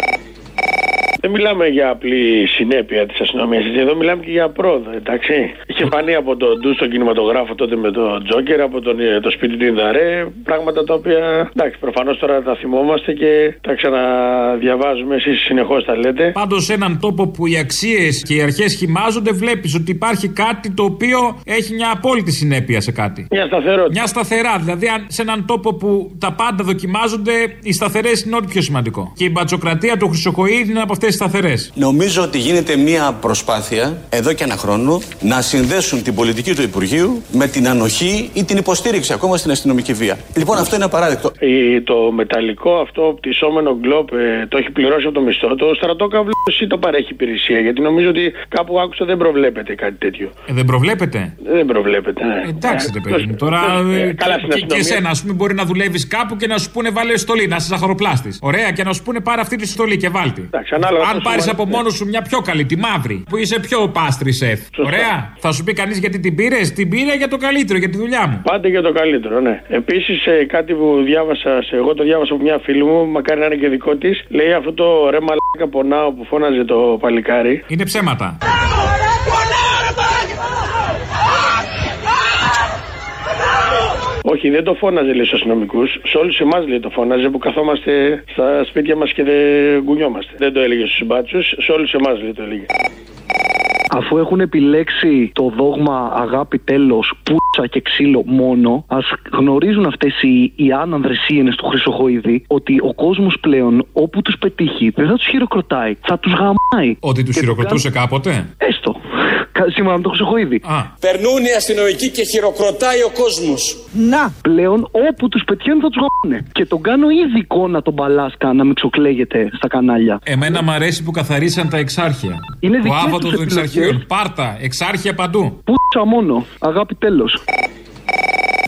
Δεν μιλάμε για απλή συνέπεια της αστυνομίας. Εδώ μιλάμε και για πρόοδο, εντάξει. Είχε φανεί από τον Ντους στον κινηματογράφο τότε με τον Τζόκερ, από τον, ε, το σπίτι του Ινδαρέ. Πράγματα τα οποία εντάξει, προφανώς τώρα τα θυμόμαστε και τα ξαναδιαβάζουμε. Εσείς συνεχώς τα λέτε. Πάντως, σε έναν τόπο που οι αξίες και οι αρχές χυμάζονται, βλέπεις ότι υπάρχει κάτι το οποίο έχει μια απόλυτη συνέπεια σε κάτι. Μια σταθερότητα. Μια σταθερά. Δηλαδή, αν σε έναν τόπο που τα πάντα δοκιμάζονται, οι σταθερές είναι ό,τι πιο σημαντικό. Και η μπατσοκρατία του Χρυσοκοίδη είναι από αυτές τι σταθερές. Νομίζω ότι γίνεται μια προσπάθεια εδώ και ένα χρόνο να συνδέσουν την πολιτική του Υπουργείου με την ανοχή ή την υποστήριξη ακόμα στην αστυνομική βία. Λοιπόν, αυτό είναι απαράδεκτο. Ε, το μεταλλικό αυτό πτυσσόμενο γκλόπ ε, το έχει πληρώσει από το μισθό. Το στρατόκαυλο ή το παρέχει υπηρεσία. Γιατί νομίζω ότι κάπου άκουσα δεν προβλέπεται κάτι τέτοιο. Ε, δεν προβλέπετε. Δεν προβλέπεται, ναι. Εντάξει, ρε παιδί μου. Τώρα. Ε, ε, καλά, στην και, και αστυνομία. εσένα, ας πούμε, μπορεί να δουλεύεις κάπου και να σου πούνε βάλε στολή, να είσαι ζαχαροπλάστη. Ωραία, και να σου πούνε πάρε αυτή τη στολή και βάλτη. ανάλογα Αν πώς πάρεις σου από μόνο σου μια πιο καλή, τη μαύρη, που είσαι πιο πάστρι σεφ. Ωραία. Θα σου πει κανείς γιατί την πήρες, την πήρα για το καλύτερο, για τη δουλειά μου. Πάντα για το καλύτερο, ναι. Επίσης, κάτι που διάβασα, σε, εγώ το διάβασα από μια φίλη μου, μακάρι να είναι και δικό της, λέει αυτό το ρε μαλάκα πονάω που φώναζε το παλικάρι. Είναι ψέματα. Όχι, δεν το φώναζε λέει στους αστυνομικούς. Σε όλους εμάς λέει το φώναζε που καθόμαστε στα σπίτια μας και δεν γκουνιόμαστε. Δεν το έλεγε στους συμπάτσους, σε όλους εμάς λέει το έλεγε. Αφού έχουν επιλέξει το δόγμα αγάπη τέλος, πούτσα και ξύλο μόνο, ας γνωρίζουν αυτές οι, οι άνανδρες ίενε του Χρυσοχοίδη ότι ο κόσμος πλέον όπου τους πετύχει δεν θα τους χειροκροτάει, θα τους γαμάει. Ότι τους Και χειροκροτούσε κάνουν- κάποτε; Έστω. Κα- Σήμερα με το Χρυσοχοίδη. Περνούν οι αστυνομικοί και χειροκροτάει ο κόσμος. Να! Πλέον όπου τους πετυχαίνουν θα τους γαμάνε. Και τον κάνω ήδη εικόνα τον Μπαλάσκα να μην ξοκλαίγεται στα κανάλια. Εμένα μ' αρέσει που καθαρίσαν τα εξάρχεια. Είναι το δικές άβατος τους των επιλογές. εξαρχείων. Πάρτα, εξάρχεια παντού. Πούτσα μόνο. Αγάπη τέλος.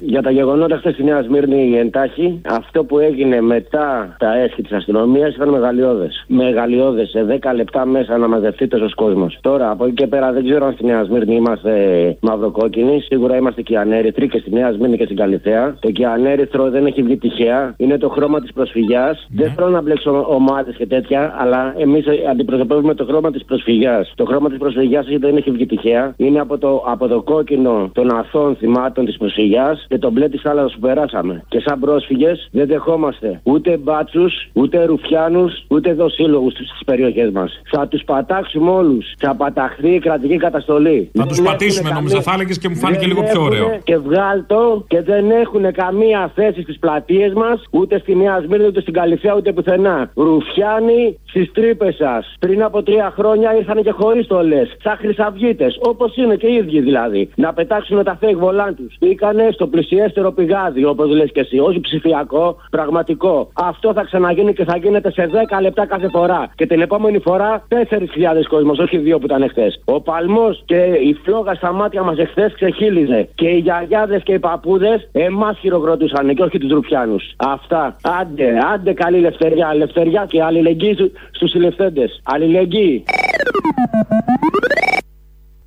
Για τα γεγονότα χθες στη Νέα Σμύρνη εντάχει, αυτό που έγινε μετά τα έσχη της αστυνομίας ήταν μεγαλειώδες. Μεγαλειώδες. Σε 10 λεπτά μέσα να μαζευτεί τόσο κόσμο. Τώρα από εκεί και πέρα δεν ξέρω αν στη Νέα Σμύρνη είμαστε μαυροκόκκινοι. Σίγουρα είμαστε και ανέρυθροι και στη Νέα Σμύρνη και στην Καλυθέα. Το και ανέρυθρο δεν έχει βγει τυχαία. Είναι το χρώμα της προσφυγιάς. Δεν θέλω να μπλέξω ομάδες και τέτοια, αλλά εμείς αντιπροσωπεύουμε το χρώμα της προσφυγιάς. Το χρώμα της προσφυγιάς δεν έχει βγει τυχαία. Είναι από το, από το κόκκινο των αθώων θυμάτων της προσφυγιά και το μπλε της θάλασσας που περάσαμε. Και σαν πρόσφυγες δεν δεχόμαστε ούτε μπάτσους, ούτε ρουφιάνους, ούτε δοσύλλογους στις περιοχές μας. Θα τους πατάξουμε όλους. Θα παταχθεί η κρατική καταστολή. Θα τους Δεν πατήσουμε έχουν νόμιζα, καμία- θα έλεγες και μου φάνηκε δεν λίγο πιο έχουνε ωραίο. Και βγάλτο και δεν έχουν καμία θέση στις πλατείες μας, ούτε στη Νέα Σμύρνη, ούτε στην Καλυθέα, ούτε πουθενά. Ρουφιάνοι στις τρύπες σας. Πριν από τρία χρόνια ήρθαν και χωρίς στολές. Σαν χρυσαυγίτες, όπως είναι και οι ίδιοι δηλαδή. Να πετάξουν τα fake volant τους. Μπήκανε στο πλησιέστερο πηγάδι, όπως λες και εσύ. Όχι ψηφιακό, πραγματικό. Αυτό θα ξαναγίνει και θα γίνεται σε 10 λεπτά κάθε φορά. Και την επόμενη φορά 4.000 κόσμος, όχι δύο που ήταν εχθές. Ο παλμός και η φλόγα στα μάτια μας εχθές ξεχύλιζε. Και οι γιαγιάδες και οι παππούδες εμάς χειροκροτούσαν και όχι τους Ρουπιάνου. Αυτά. Άντε, άντε καλή ελευθεριά. Ελευθεριά και αλληλεγγύη στου συλληφθέντε. Αλληλεγγύη.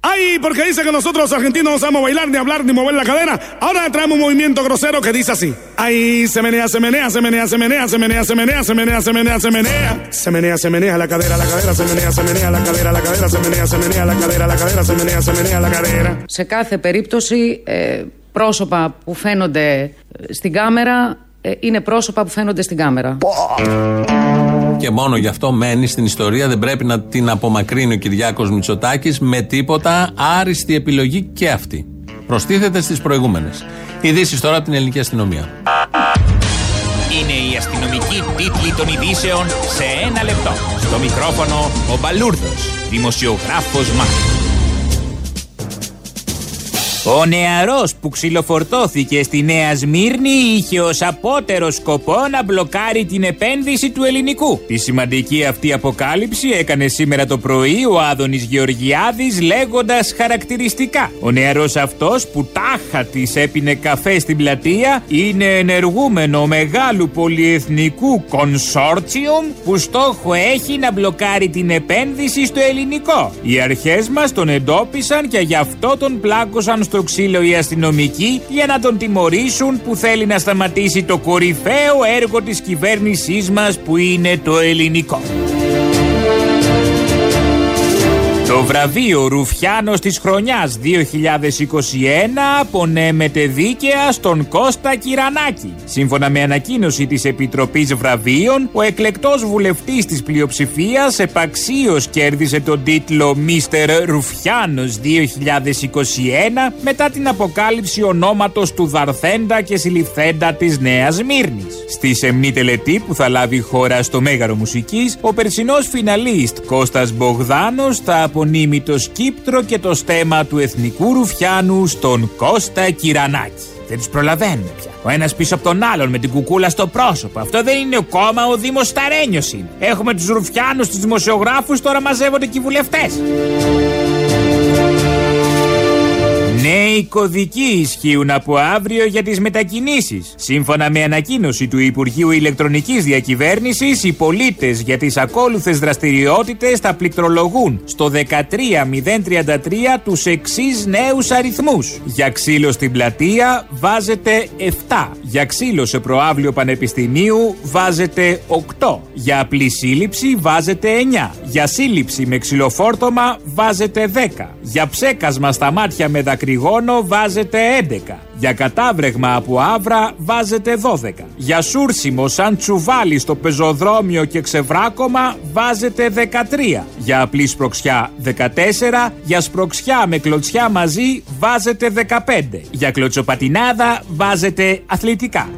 Ay, porque dice que nosotros los argentinos no sabemos bailar, ni hablar, ni mover la cadera. Ahora traemos un movimiento grosero que dice así. Ay, se menea, se menea, se menea, se menea, se menea, se menea, se menea, se menea, se menea. Se menea, se menea la cadera, la cadera, se menea, se menea la cadera, la cadera, se menea, se menea la cadera, la cadera, se menea, se menea la cadera. Σε κάθε περίπτωση, ε, πρόσωπα που φαίνονται ε, στην κάμερα ε, είναι πρόσωπα που φαίνονται στην κάμερα. Και μόνο γι' αυτό μένει στην ιστορία. Δεν πρέπει να την απομακρύνει ο Κυριάκος Μητσοτάκης με τίποτα. Άριστη επιλογή και αυτή. Προστίθεται στις προηγούμενες. Ειδήσεις τώρα από την ελληνική αστυνομία. Είναι η αστυνομική τίτλη των ειδήσεων σε ένα λεπτό. Στο μικρόφωνο ο Μπαλούρδος, δημοσιογράφος Μάρκος. Ο νεαρός που ξυλοφορτώθηκε στη Νέα Σμύρνη είχε ως απότερο σκοπό να μπλοκάρει την επένδυση του ελληνικού. Τη σημαντική αυτή αποκάλυψη έκανε σήμερα το πρωί ο Άδωνης Γεωργιάδης λέγοντας χαρακτηριστικά. Ο νεαρός αυτός που τάχα της έπινε καφέ στην πλατεία είναι ενεργούμενο μεγάλου πολυεθνικού κονσόρτσιουμ που στόχο έχει να μπλοκάρει την επένδυση στο ελληνικό. Οι αρχές μας τον εντόπισαν και γι' αυτό τον πλάκωσαν στο ξύλο οι αστυνομικοί για να τον τιμωρήσουν που θέλει να σταματήσει το κορυφαίο έργο της κυβέρνησής μας που είναι το ελληνικό. Το βραβείο Ρουφιάνος της χρονιάς 2021 απονέμεται δίκαια στον Κώστα Κυρανάκη. Σύμφωνα με ανακοίνωση της Επιτροπής Βραβείων, ο εκλεκτός βουλευτής της πλειοψηφίας επαξίως κέρδισε τον τίτλο Μίστερ Ρουφιάνος 2021 μετά την αποκάλυψη ονόματος του Δαρθέντα και Συλληφθέντα της Νέας Μύρνης. Στη σεμνή τελετή που θα λάβει η χώρα στο Μέγαρο Μουσικής, ο περσινός φιναλίστ Κώστας Μπογδάνος θα απονείμει το σκύπτρο και το στέμα του εθνικού ρουφιάνου στον Κώστα Κυρανάκη. Δεν τους προλαβαίνουμε πια. Ο ένας πίσω από τον άλλον με την κουκούλα στο πρόσωπο. Αυτό δεν είναι κόμμα, ο Δήμος Σταρένιος είναι. Έχουμε τους ρουφιάνους, τους δημοσιογράφους, τώρα μαζεύονται και οι βουλευτές. Νέοι κωδικοί ισχύουν από αύριο για τις μετακινήσεις. Σύμφωνα με ανακοίνωση του Υπουργείου Ηλεκτρονικής Διακυβέρνησης, οι πολίτες για τις ακόλουθες δραστηριότητες θα πληκτρολογούν στο 13033 τους εξής νέους αριθμούς. Για ξύλο στην πλατεία βάζετε 7. Για ξύλο σε προάβλιο πανεπιστημίου βάζετε 8. Για απλή σύλληψη βάζετε 9. Για σύλληψη με ξυλοφόρτωμα βάζετε 10. Για ψέκασμα στα μάτια με δακρυγόνο βάζετε 11. Για κατάβρεγμα από άβρα βάζετε 12. Για σούρσιμο σαν τσουβάλι στο πεζοδρόμιο και ξεβράκωμα βάζετε 13. Για απλή σπροξιά 14. Για σπροξιά με κλωτσιά μαζί βάζετε 15. Για κλωτσοπατινάδα βάζετε αθλητικά.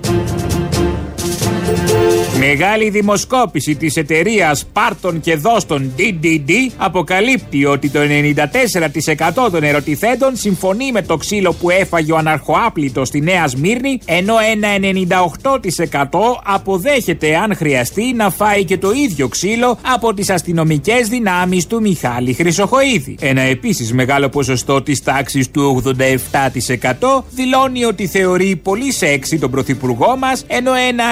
Μεγάλη δημοσκόπηση της εταιρείας Πάρτον και Δώστον DDD αποκαλύπτει ότι το 94% των ερωτηθέντων συμφωνεί με το ξύλο που έφαγε ο αναρχοάπλητος στη Νέα Σμύρνη ενώ ένα 98% αποδέχεται αν χρειαστεί να φάει και το ίδιο ξύλο από τις αστυνομικές δυνάμεις του Μιχάλη Χρυσοχοίδη. Ένα επίσης μεγάλο ποσοστό της τάξης του 87% δηλώνει ότι θεωρεί πολύ σεξι τον πρωθυπουργό μας ενώ ένα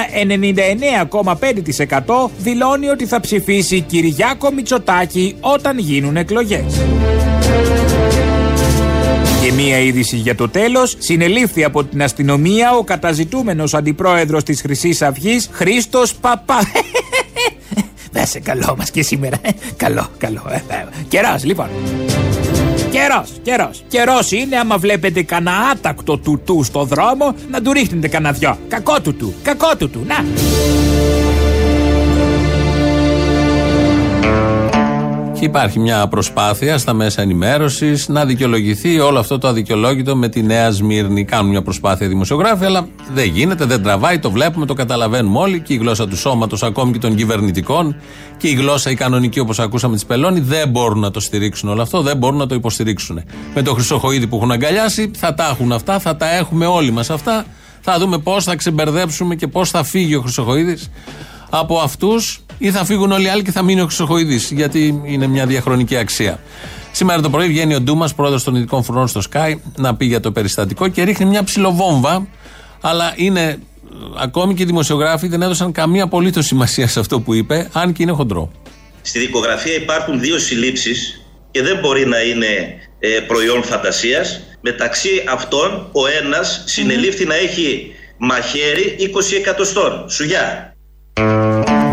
99,5% δηλώνει ότι θα ψηφίσει Κυριάκο Μητσοτάκη όταν γίνουν εκλογές. Και μία είδηση για το τέλος. Συνελήφθη από την αστυνομία ο καταζητούμενος αντιπρόεδρος της Χρυσής Αυγής Χρήστος Παπά. Να σε καλό μας και σήμερα. ε. Καλό, καλό. Καιρός, λοιπόν. Καιρός, καιρός. Καιρός είναι άμα βλέπετε κανένα άτακτο τουτού στο δρόμο να του ρίχνετε κανένα δυο. Κακό τουτού, κακό τουτού. Να. Και υπάρχει μια προσπάθεια στα μέσα ενημέρωσης να δικαιολογηθεί όλο αυτό το αδικαιολόγητο με τη Νέα Σμύρνη. Κάνουν μια προσπάθεια δημοσιογράφοι, αλλά δεν γίνεται, δεν τραβάει, το βλέπουμε, το καταλαβαίνουμε όλοι. Και η γλώσσα του σώματος, ακόμη και των κυβερνητικών, και η γλώσσα η κανονική, όπως ακούσαμε της Πελώνη, δεν μπορούν να το στηρίξουν όλο αυτό, δεν μπορούν να το υποστηρίξουν. Με το Χρυσοχοίδη που έχουν αγκαλιάσει, θα τα έχουν αυτά, θα τα έχουμε όλοι μας αυτά. Θα δούμε πώς θα ξεμπερδέψουμε και πώς θα φύγει ο Χρυσοχοίδη από αυτούς ή θα φύγουν όλοι οι άλλοι και θα μείνει ο Χρυσοχοίδης. Γιατί είναι μια διαχρονική αξία. Σήμερα το πρωί βγαίνει ο Ντούμας, πρόεδρος των Ειδικών Φρουρών στο Sky, να πει για το περιστατικό και ρίχνει μια ψιλοβόμβα. Αλλά είναι ε, ακόμη και οι δημοσιογράφοι δεν έδωσαν καμία απολύτως σημασία σε αυτό που είπε, αν και είναι χοντρό. Στη δικογραφία υπάρχουν δύο συλλήψεις και δεν μπορεί να είναι ε, προϊόν φαντασίας. Μεταξύ αυτών ο ένας συνελήφθη να έχει μαχαίρι 20 εκατοστών, σουγιά.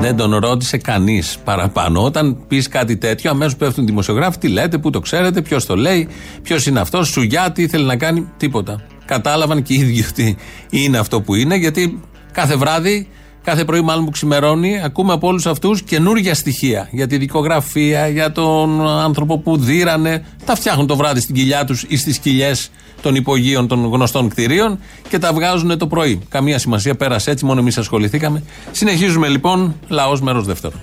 Δεν τον ρώτησε κανείς παραπάνω. Όταν πεις κάτι τέτοιο, αμέσως πέφτουν οι δημοσιογράφοι. Τι λέτε, πού το ξέρετε, ποιος το λέει, ποιος είναι αυτός, σουγιά, τι ήθελε να κάνει, τίποτα. Κατάλαβαν και οι ίδιοι ότι είναι αυτό που είναι, γιατί κάθε βράδυ, κάθε πρωί μάλλον που ξημερώνει, ακούμε από όλους αυτούς καινούργια στοιχεία για τη δικογραφία, για τον άνθρωπο που δίρανε. Τα φτιάχνουν το βράδυ στην κοιλιά τους ή στις κοιλιές των υπογείων των γνωστών κτηρίων και τα βγάζουν το πρωί. Καμία σημασία, πέρασε έτσι, μόνο εμείς ασχοληθήκαμε. Συνεχίζουμε λοιπόν, λαός μέρος δεύτερο.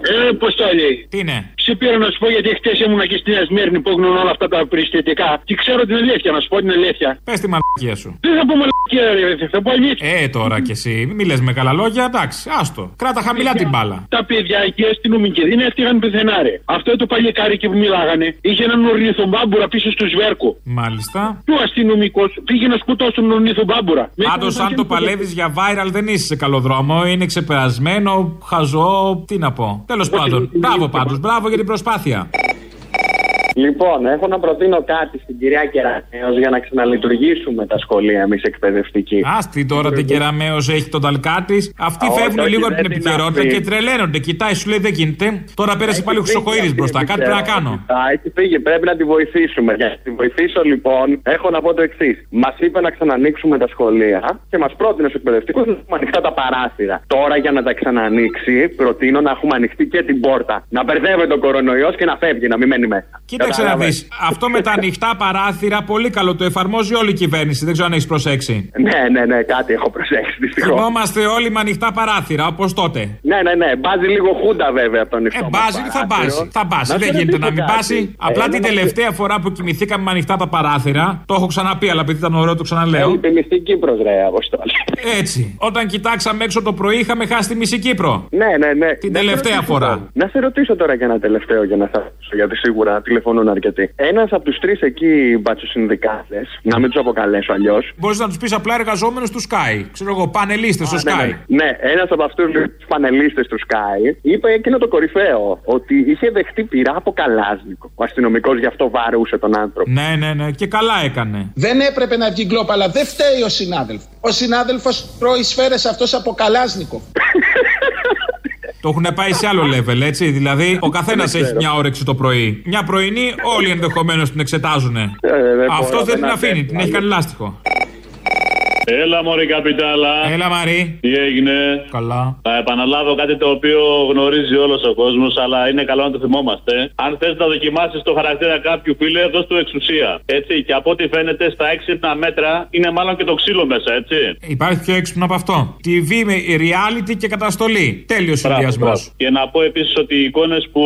Ε, Αποστόλη. Τι είναι; Σε πήρα να σου πω γιατί χτες ήμουν και στη Νέα Σμύρνη που έγνουν όλα αυτά τα περιστατικά. Και ξέρω την αλήθεια, να σου πω την αλήθεια. Πες τη μαλακία σου. Δεν θα πω μαλακία, ρε, θα πω αλήθεια. Ε, τώρα κι εσύ. Μην λες με καλά λόγια, εντάξει, άστο. Κράτα χαμηλά την μπάλα. Τα παιδιά εκεί αστυνομικοί δεν έφτιαγαν πουθενά, ρε. Αυτό το παλικάρι εκεί που μιλάγανε είχε έναν ορνηθομπάμπουρα πίσω στο σβέρκο. Μάλιστα. Και ο αστυνομικός πήγε να σκοτώσει τον ορνηθομπάμπουρα. Πάντως, αν το παλεύεις για viral, δεν είσαι σε καλό δρόμο. Είναι ξεπερασμένο, χαζό. Τι να πω. Τέλος πάντων. Μπράβο πάντως. Μπράβο για την προσπάθεια. Λοιπόν, έχω να προτείνω κάτι στην κυρία Κεραμέως για να ξαναλειτουργήσουμε τα σχολεία εμείς εκπαιδευτικοί. Άστι τώρα την κεραμαίο έχει τον ταλκά της. Αυτοί Όχι, φεύγουν όχι, λίγο από δεν την την επικαιρότητα αφήνει. και τρελαίνονται. Κοιτάει, σου λέει δεν γίνεται. Τώρα πέρασε πάλι ο Χρυσοκοίδη μπροστά. Κάτι πρέπει να κάνω. Α, έχει φύγει, πρέπει να τη βοηθήσουμε. Για να τη βοηθήσω λοιπόν, έχω να πω το εξής. Μας είπε να ξανανοίξουμε τα σχολεία και μας πρότεινε στους εκπαιδευτικούς να έχουμε ανοιχτά τα παράθυρα. Τώρα για να τα ξανανοίξει, προτείνω να έχουμε ανοιχτεί και την πόρτα. Να μπερδεύεται ο κορονοϊός και να φεύγει, να μην μένει μέσα. Κοίταξε να δει. Κατάλαβες. Αυτό με τα ανοιχτά παράθυρα πολύ καλό το εφαρμόζει όλη η κυβέρνηση. Δεν ξέρω αν έχεις προσέξει. Ναι, ναι, ναι, κάτι έχω προσέξει δυστυχώς. Θυμόμαστε όλοι με ανοιχτά παράθυρα, όπως τότε. Ναι, ναι, ναι. Μπάζει λίγο χούντα βέβαια από τον ανοιχτό. Ε, μας μπάζει, θα παράθυρο. μπάσει. Θα μπάσει. Να Δεν σε γίνεται να ρωτήσω μην κάτι. μπάσει. Απλά Ε, την να- τελευταία φορά που κοιμηθήκαμε με ανοιχτά τα παράθυρα, το έχω ξαναπεί, αλλά επειδή ήταν ωραίο το ξαναλέω. Έλειπε η μισή Κύπρος, ρε, Αποστόλη. Έτσι. Όταν κοιτάξαμε έξω το πρωί, είχαμε χάσει τη μισή Κύπρο. Ναι, ναι, ναι. Την Να σε τελευταία ρωτήσω φορά. τώρα. Να σε ρωτήσω τώρα και ένα τελευταίο για να σταματήσω, γιατί σίγουρα τηλεφωνούν αρκετοί. Ένας από τους τρεις εκεί μπατσοσυνδικάτε, να μην τους αποκαλέσω αλλιώς. Μπορείς να τους πεις απλά εργαζόμενου του Sky. Ξέρω εγώ, πανελίστες στο Ναι, Sky. ναι, ναι. ένας από αυτούς τους πανελίστες του Sky είπε εκείνο το κορυφαίο, ότι είχε δεχτεί πειρά από καλάζνικο. Ο αστυνομικός γι' αυτό βαρούσε τον άνθρωπο. Ναι, ναι, ναι. Και καλά έκανε. Δεν έπρεπε να βγει γκλόπ, αλλά δεν φταίει ο συνάδελφος. Ο συνάδελφος τρώει σφαίρες αυτός από καλάζνικο. Το έχουν πάει σε άλλο level, έτσι. Δηλαδή, ο καθένας Δεν έχει ξέρω. μια όρεξη το πρωί. Μια πρωινή, όλοι ενδεχομένως την εξετάζουν. Ε, δεν Αυτό μπορώ, δεν την δεν αφήνει, αντέχω την έχει άλλο. κάνει λάστιχο. Έλα, Μωρή Καπιτάλα. Έλα, Μαρή. Τι έγινε; Καλά. Θα επαναλάβω κάτι το οποίο γνωρίζει όλος ο κόσμος, αλλά είναι καλό να το θυμόμαστε. Αν θες να δοκιμάσεις το χαρακτήρα κάποιου φίλε, δώσ' του εξουσία. Έτσι. Και από ό,τι φαίνεται στα έξυπνα μέτρα είναι μάλλον και το ξύλο μέσα, έτσι. Υπάρχει πιο έξυπνο από αυτό. TV με reality και καταστολή. Τέλειος Μπράβο, συνδυασμός. μπράβο. Και να πω επίσης ότι οι εικόνες που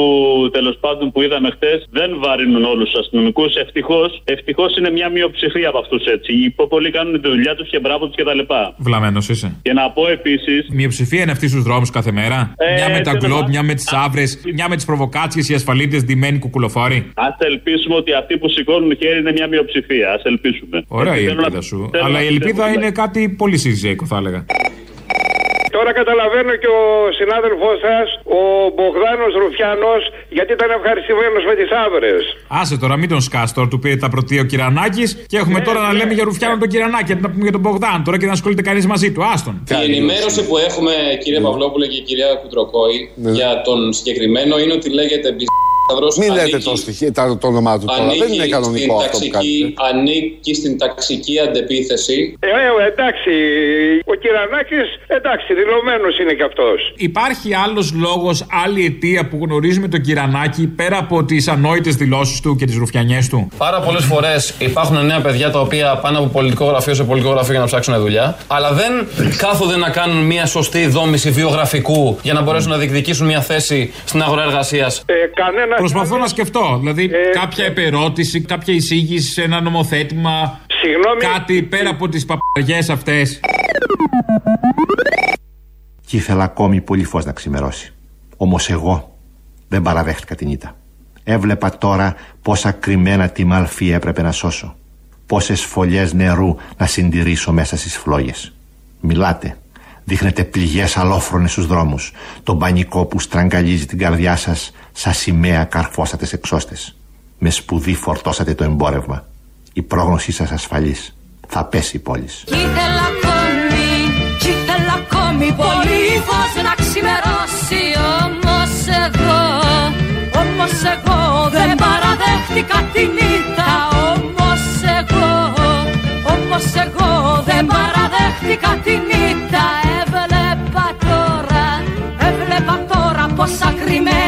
τέλος πάντων που είδαμε χτε δεν βαρύνουν όλους τους αστυνομικούς. Ευτυχώς ευτυχώς είναι μια μειοψηφία από αυτούς έτσι. Οι πιο πολλοί κάνουν τη δουλειά τους και μπράβο του κτλ. Βλαμμένος είσαι. Και να πω επίση. Η μειοψηφία είναι αυτή στους δρόμους κάθε μέρα. Ε, μια με τα τέλος γκλόπ, πάντων. μια με τις άβρες, μια με τις προβοκάτσιες, οι ασφαλίτες ντυμένοι κουκουλοφόροι. Α ελπίσουμε ότι αυτοί που σηκώνουν χέρι είναι μια μειοψηφία. Α ελπίσουμε. Ωραία η Έτσι, θέλω ελπίδα να- σου. θέλω Αλλά να η ελπίδα πιστεύω, είναι κάτι πολύ συζύγικο, θα έλεγα. Τώρα καταλαβαίνω και ο συνάδελφός σας, ο Μπογδάνος Ρουφιάνο, γιατί ήταν ευχαριστημένος με τις άβρες. Άσε τώρα, μην τον σκάς τώρα, του πήρε τα πρωτεία ο Κυρανάκης και έχουμε Ναι, τώρα να λέμε για Ρουφιάνο τον Κυρανάκη, αντί να πούμε για τον Μπογδάν τώρα και να ασχολείται κανείς μαζί του. Άστον. Η ενημέρωση που έχουμε, κύριε Παυλόπουλε και κυρία Κουτροκόη, για τον συγκεκριμένο είναι ότι λέγεται Μπιστάδρος, Μην λέτε ανήκει- το, στοιχείο, τα- το όνομά του τώρα. Δεν Ανήκει είναι κανονικό στην αυτό που ταξική- κάνετε. Ανήκει στην ταξική αντεπίθεση. Ε, ε, εντάξει, ο Κυρανάκης, εντάξει, δηλωμένος είναι κι αυτός. Υπάρχει άλλος λόγος, άλλη αιτία που γνωρίζουμε τον Κυρανάκη πέρα από τις ανόητες δηλώσεις του και τις ρουφιανιές του; Πάρα πολλές φορές υπάρχουν νέα παιδιά τα οποία πάνε από πολιτικό γραφείο σε πολιτικό γραφείο για να ψάξουν δουλειά, αλλά δεν κάθονται να κάνουν μια σωστή δόμηση βιογραφικού για να μπορέσουν να διεκδικήσουν μια θέση στην αγορά εργασίας. Ε, κανένα... Προσπαθώ να σκεφτώ. Δηλαδή, Ε, κάποια επερώτηση, κάποια εισήγηση σε ένα νομοθέτημα. Κάτι πέρα από τις παπαριές αυτές. Και ήθελα ακόμη πολύ φως να ξημερώσει. Όμως εγώ δεν παραδέχτηκα την ήττα. Έβλεπα τώρα πόσα κρυμμένα τη μαλφή έπρεπε να σώσω. Πόσες φωλιές νερού να συντηρήσω μέσα στις φλόγες. Μιλάτε. Δείχνετε πληγές αλόφρονες στους δρόμους. Το πανικό που στραγγαλίζει την καρδιά σας σαν σημαία καρφώσατε σε εξώστες. Με σπουδή φορτώσατε το εμπόρευμα. Η πρόγνωσή σας ασφαλής. Θα πέσει η πόλη. Κι ήθελα ακόμη, κι ήθελα ακόμη πολύ φως να ξημερώσει Όμως εγώ, όμως εγώ δεν παραδέχτηκα την ήττα Όμως εγώ, όμως εγώ δεν παραδέχτηκα την ήττα Έβλεπα τώρα, έβλεπα τώρα πόσα κρυμμένα τη μαλφή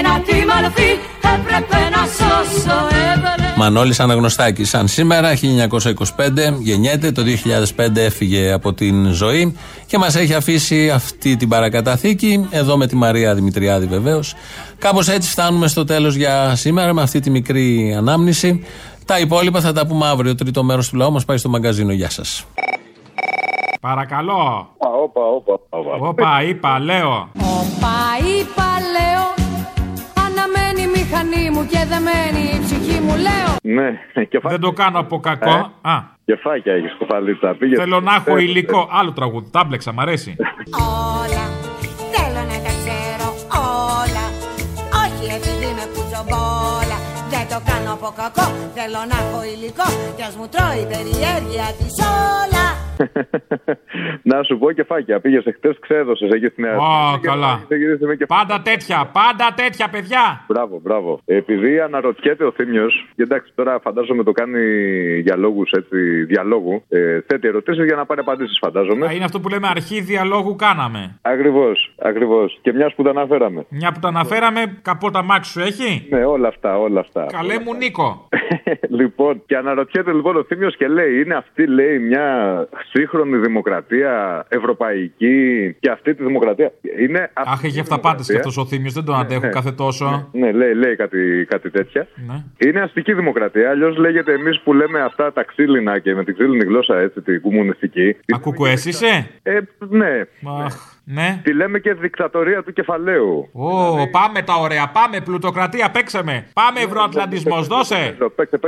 έπρεπε να σώσω Έβλεπα Μανώλης Αναγνωστάκης. Σαν σήμερα, 1925, γεννιέται, το 2005 έφυγε από την ζωή και μας έχει αφήσει αυτή την παρακαταθήκη. Εδώ με τη Μαρία Δημητριάδη βεβαίως. Κάπως έτσι φτάνουμε στο τέλος για σήμερα με αυτή τη μικρή ανάμνηση. Τα υπόλοιπα θα τα πούμε αύριο. Τρίτο μέρος του λαού μας πάει στο μαγκαζίνο. Γεια σας. Παρακαλώ. Όπα, όπα, όπα. Όπα, είπα, λέω. Όπα είπα λέω Αναμένει η μηχανή μου και δεμένη η ψυχή μου λέω Ναι, Δεν το κάνω από κακό. Α, Κεφάκια έχεις κουφαλίτσα. Πήγε. θέλω να έχω υλικό. Άλλο τραγούδι. Τα μπλέξα, μ' αρέσει. Όλα θέλω να τα ξέρω όλα Όχι επειδή με κουτσομπόλα Δεν το το κάνω από κακό Θέλω να έχω υλικό Κι ας μου τρώει η περιέργεια της όλα Να σου πω κεφάκια. Πήγες χτε, ξέδωσες εκεί στην Νέα Ω, καλά. Πάντα τέτοια, πάντα τέτοια, παιδιά. Μπράβο, μπράβο. Επειδή αναρωτιέται ο Θήμιος, και εντάξει τώρα φαντάζομαι το κάνει για λόγους έτσι διαλόγου, ε, θέτει ερωτήσεις για να πάρει απαντήσεις, φαντάζομαι. Α, Είναι αυτό που λέμε αρχή διαλόγου κάναμε. Ακριβώς, ακριβώς. Και μια που τα αναφέραμε. Μια που τα αναφέραμε, καπότα μάξι σου έχει; Ναι, όλα αυτά, όλα αυτά. Καλέ μου Νίκο. λοιπόν, και αναρωτιέται λοιπόν ο Θήμιος και λέει: Είναι αυτή, λέει, μια σύγχρονη δημοκρατία, ευρωπαϊκή και αυτή τη δημοκρατία. Είναι αυτή Αχ, έχει η αυταπάτε και δημοκρατία. αυτός ο Θήμιος, δεν τον αντέχω ναι. κάθε τόσο. Ναι, λέει, λέει κάτι, κάτι τέτοια. Ναι. Είναι αστική δημοκρατία. Αλλιώς λέγεται εμείς που λέμε αυτά τα ξύλινα και με την ξύλινη γλώσσα έτσι, την κομμουνιστική. Ακουκουές είσαι. Ε, ναι. Αχ, ναι. Τη λέμε και δικτατορία του κεφαλαίου. Ω, πάμε τα ωραία, πάμε πλουτοκρατία, παίξαμε. Πάμε ευρωατλαντισμό, δώσε.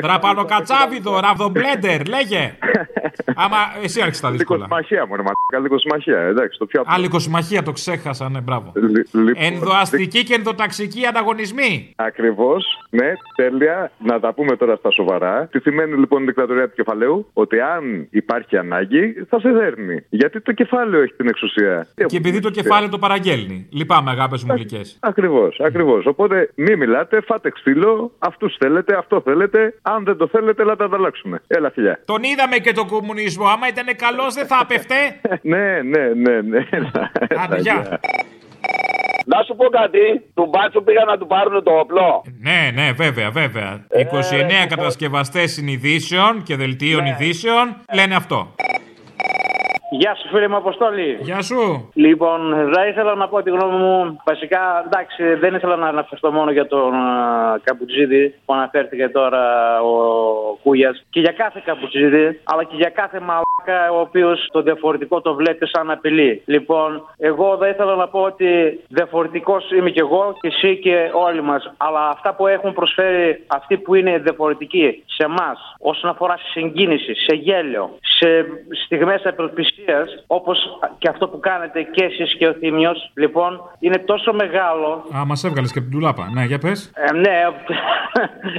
Δραπανοκατσάβιδο, ραβδομπλέντερ, λέγε. Άμα εσύ άρχισε τα δύσκολα. Λυκοσυμμαχία, μόνο μα. Λυκοσυμμαχία, εντάξει, το πιο απλό. Α, λυκοσυμμαχία, το ξέχασα, ναι, μπράβο. Λι- λοιπόν, Ενδοαστική και ενδοταξική ανταγωνισμοί. Ακριβώς, ναι, τέλεια. Να τα πούμε τώρα στα σοβαρά. Τι σημαίνει λοιπόν η δικτατορία του κεφαλαίου, ότι αν υπάρχει ανάγκη, θα σε δέρνει. Γιατί το κεφάλαιο έχει την εξουσία. Και επειδή το κεφάλαιο το παραγγέλνει. Λυπάμαι, αγάπες μου γλυκές. Ακριβώς, ακριβώς. Οπότε μη μιλάτε, φάτε ξύλο, αυτού θέλετε, αυτό θέλετε. Αν δεν το θέλετε, έλα τα ανταλλάξουμε. Έλα, φιλιά. Τον είδαμε και τον κομμουνισμό. Άμα ήταν καλός, δεν θα απεφτέ. ναι, ναι, ναι, ναι. Άντε, γεια. Να σου πω κάτι, του μπάτσου πήγα να του πάρουν το όπλο. Ναι, ναι, βέβαια, βέβαια. Ε, 29 κατασκευαστές συνειδήσεων και δελτίων Ναι. ειδήσεων λένε αυτό. Γεια σου φίλε μου Αποστόλη. Γεια σου. Λοιπόν, θα ήθελα να πω τη γνώμη μου. Βασικά, εντάξει, δεν ήθελα να αναφερθώ μόνο για τον α, Καμπουτζίδη που αναφέρθηκε τώρα ο Κούγιας. Και για κάθε Καμπουτζίδη, αλλά και για κάθε μαλάκα ο οποίος το διαφορετικό το βλέπει σαν απειλή. Λοιπόν, εγώ θα ήθελα να πω ότι διαφορετικός είμαι κι εγώ και εσύ και όλοι μας. Αλλά αυτά που έχουν προσφέρει αυτοί που είναι διαφορετικοί σε εμάς όσον αφορά σε συγκίνηση, σε γέλιο, σε στιγμές απελπισίας όπως και αυτό που κάνετε και εσείς και ο Θήμιος λοιπόν είναι τόσο μεγάλο Α, μας έβγαλες και από την τουλάπα. Ναι, για πες. ε, ναι,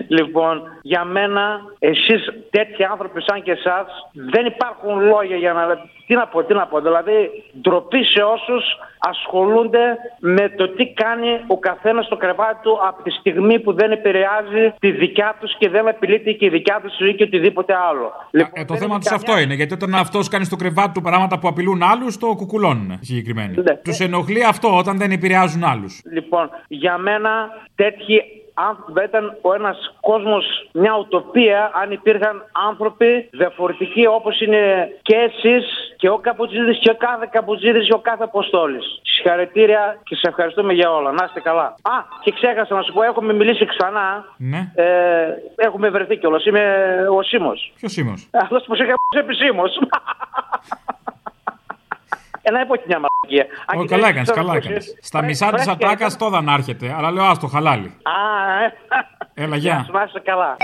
λοιπόν, για μένα, εσείς τέτοιοι άνθρωποι σαν και εσάς, δεν υπάρχουν λόγια για να... Τι να πω, τι να πω, δηλαδή ντροπή σε όσους ασχολούνται με το τι κάνει ο καθένας στο κρεβάτι του από τη στιγμή που δεν επηρεάζει τη δικιά τους και δεν απειλείται και η δικιά τους ζωή και οτιδήποτε άλλο. Λοιπόν, Ε, το θέμα τους αυτό είναι. Γιατί όταν αυτός κάνει στο κρεβάτι του πράγματα που απειλούν άλλους, το κουκουλώνουν οι συγκεκριμένοι. Ναι. Τους ενοχλεί αυτό όταν δεν επηρεάζουν άλλους. Λοιπόν, για μένα τέτοιοι άνθρωποι θα ήταν ο ένας κόσμος μια ουτοπία αν υπήρχαν άνθρωποι διαφορετικοί όπως είναι και εσείς και ο Καπουτζίδη και ο κάθε Καπουτζίδη και ο κάθε Αποστόλης. Συγχαρητήρια και σε ευχαριστούμε για όλα. Να είστε καλά. Α, και ξέχασα να σου πω, έχουμε μιλήσει ξανά. Ναι. Ε, έχουμε βρεθεί κιόλας. Είμαι ο Σίμω. Ποιος σήμο. Αυτός που σε είχα επισήμω. Ένα είπε όχι μια μαλακία. Αν Ω, και καλά δεν έκανες, ξέρω καλά πώς έκανες. είναι. Στα Βρε- μισά της βρέθηκε, ατάκας τώρα να έρχεται. Αλλά λέω άστο χαλάλι. Α, ε. Έλα, γεια. Να είστε καλά.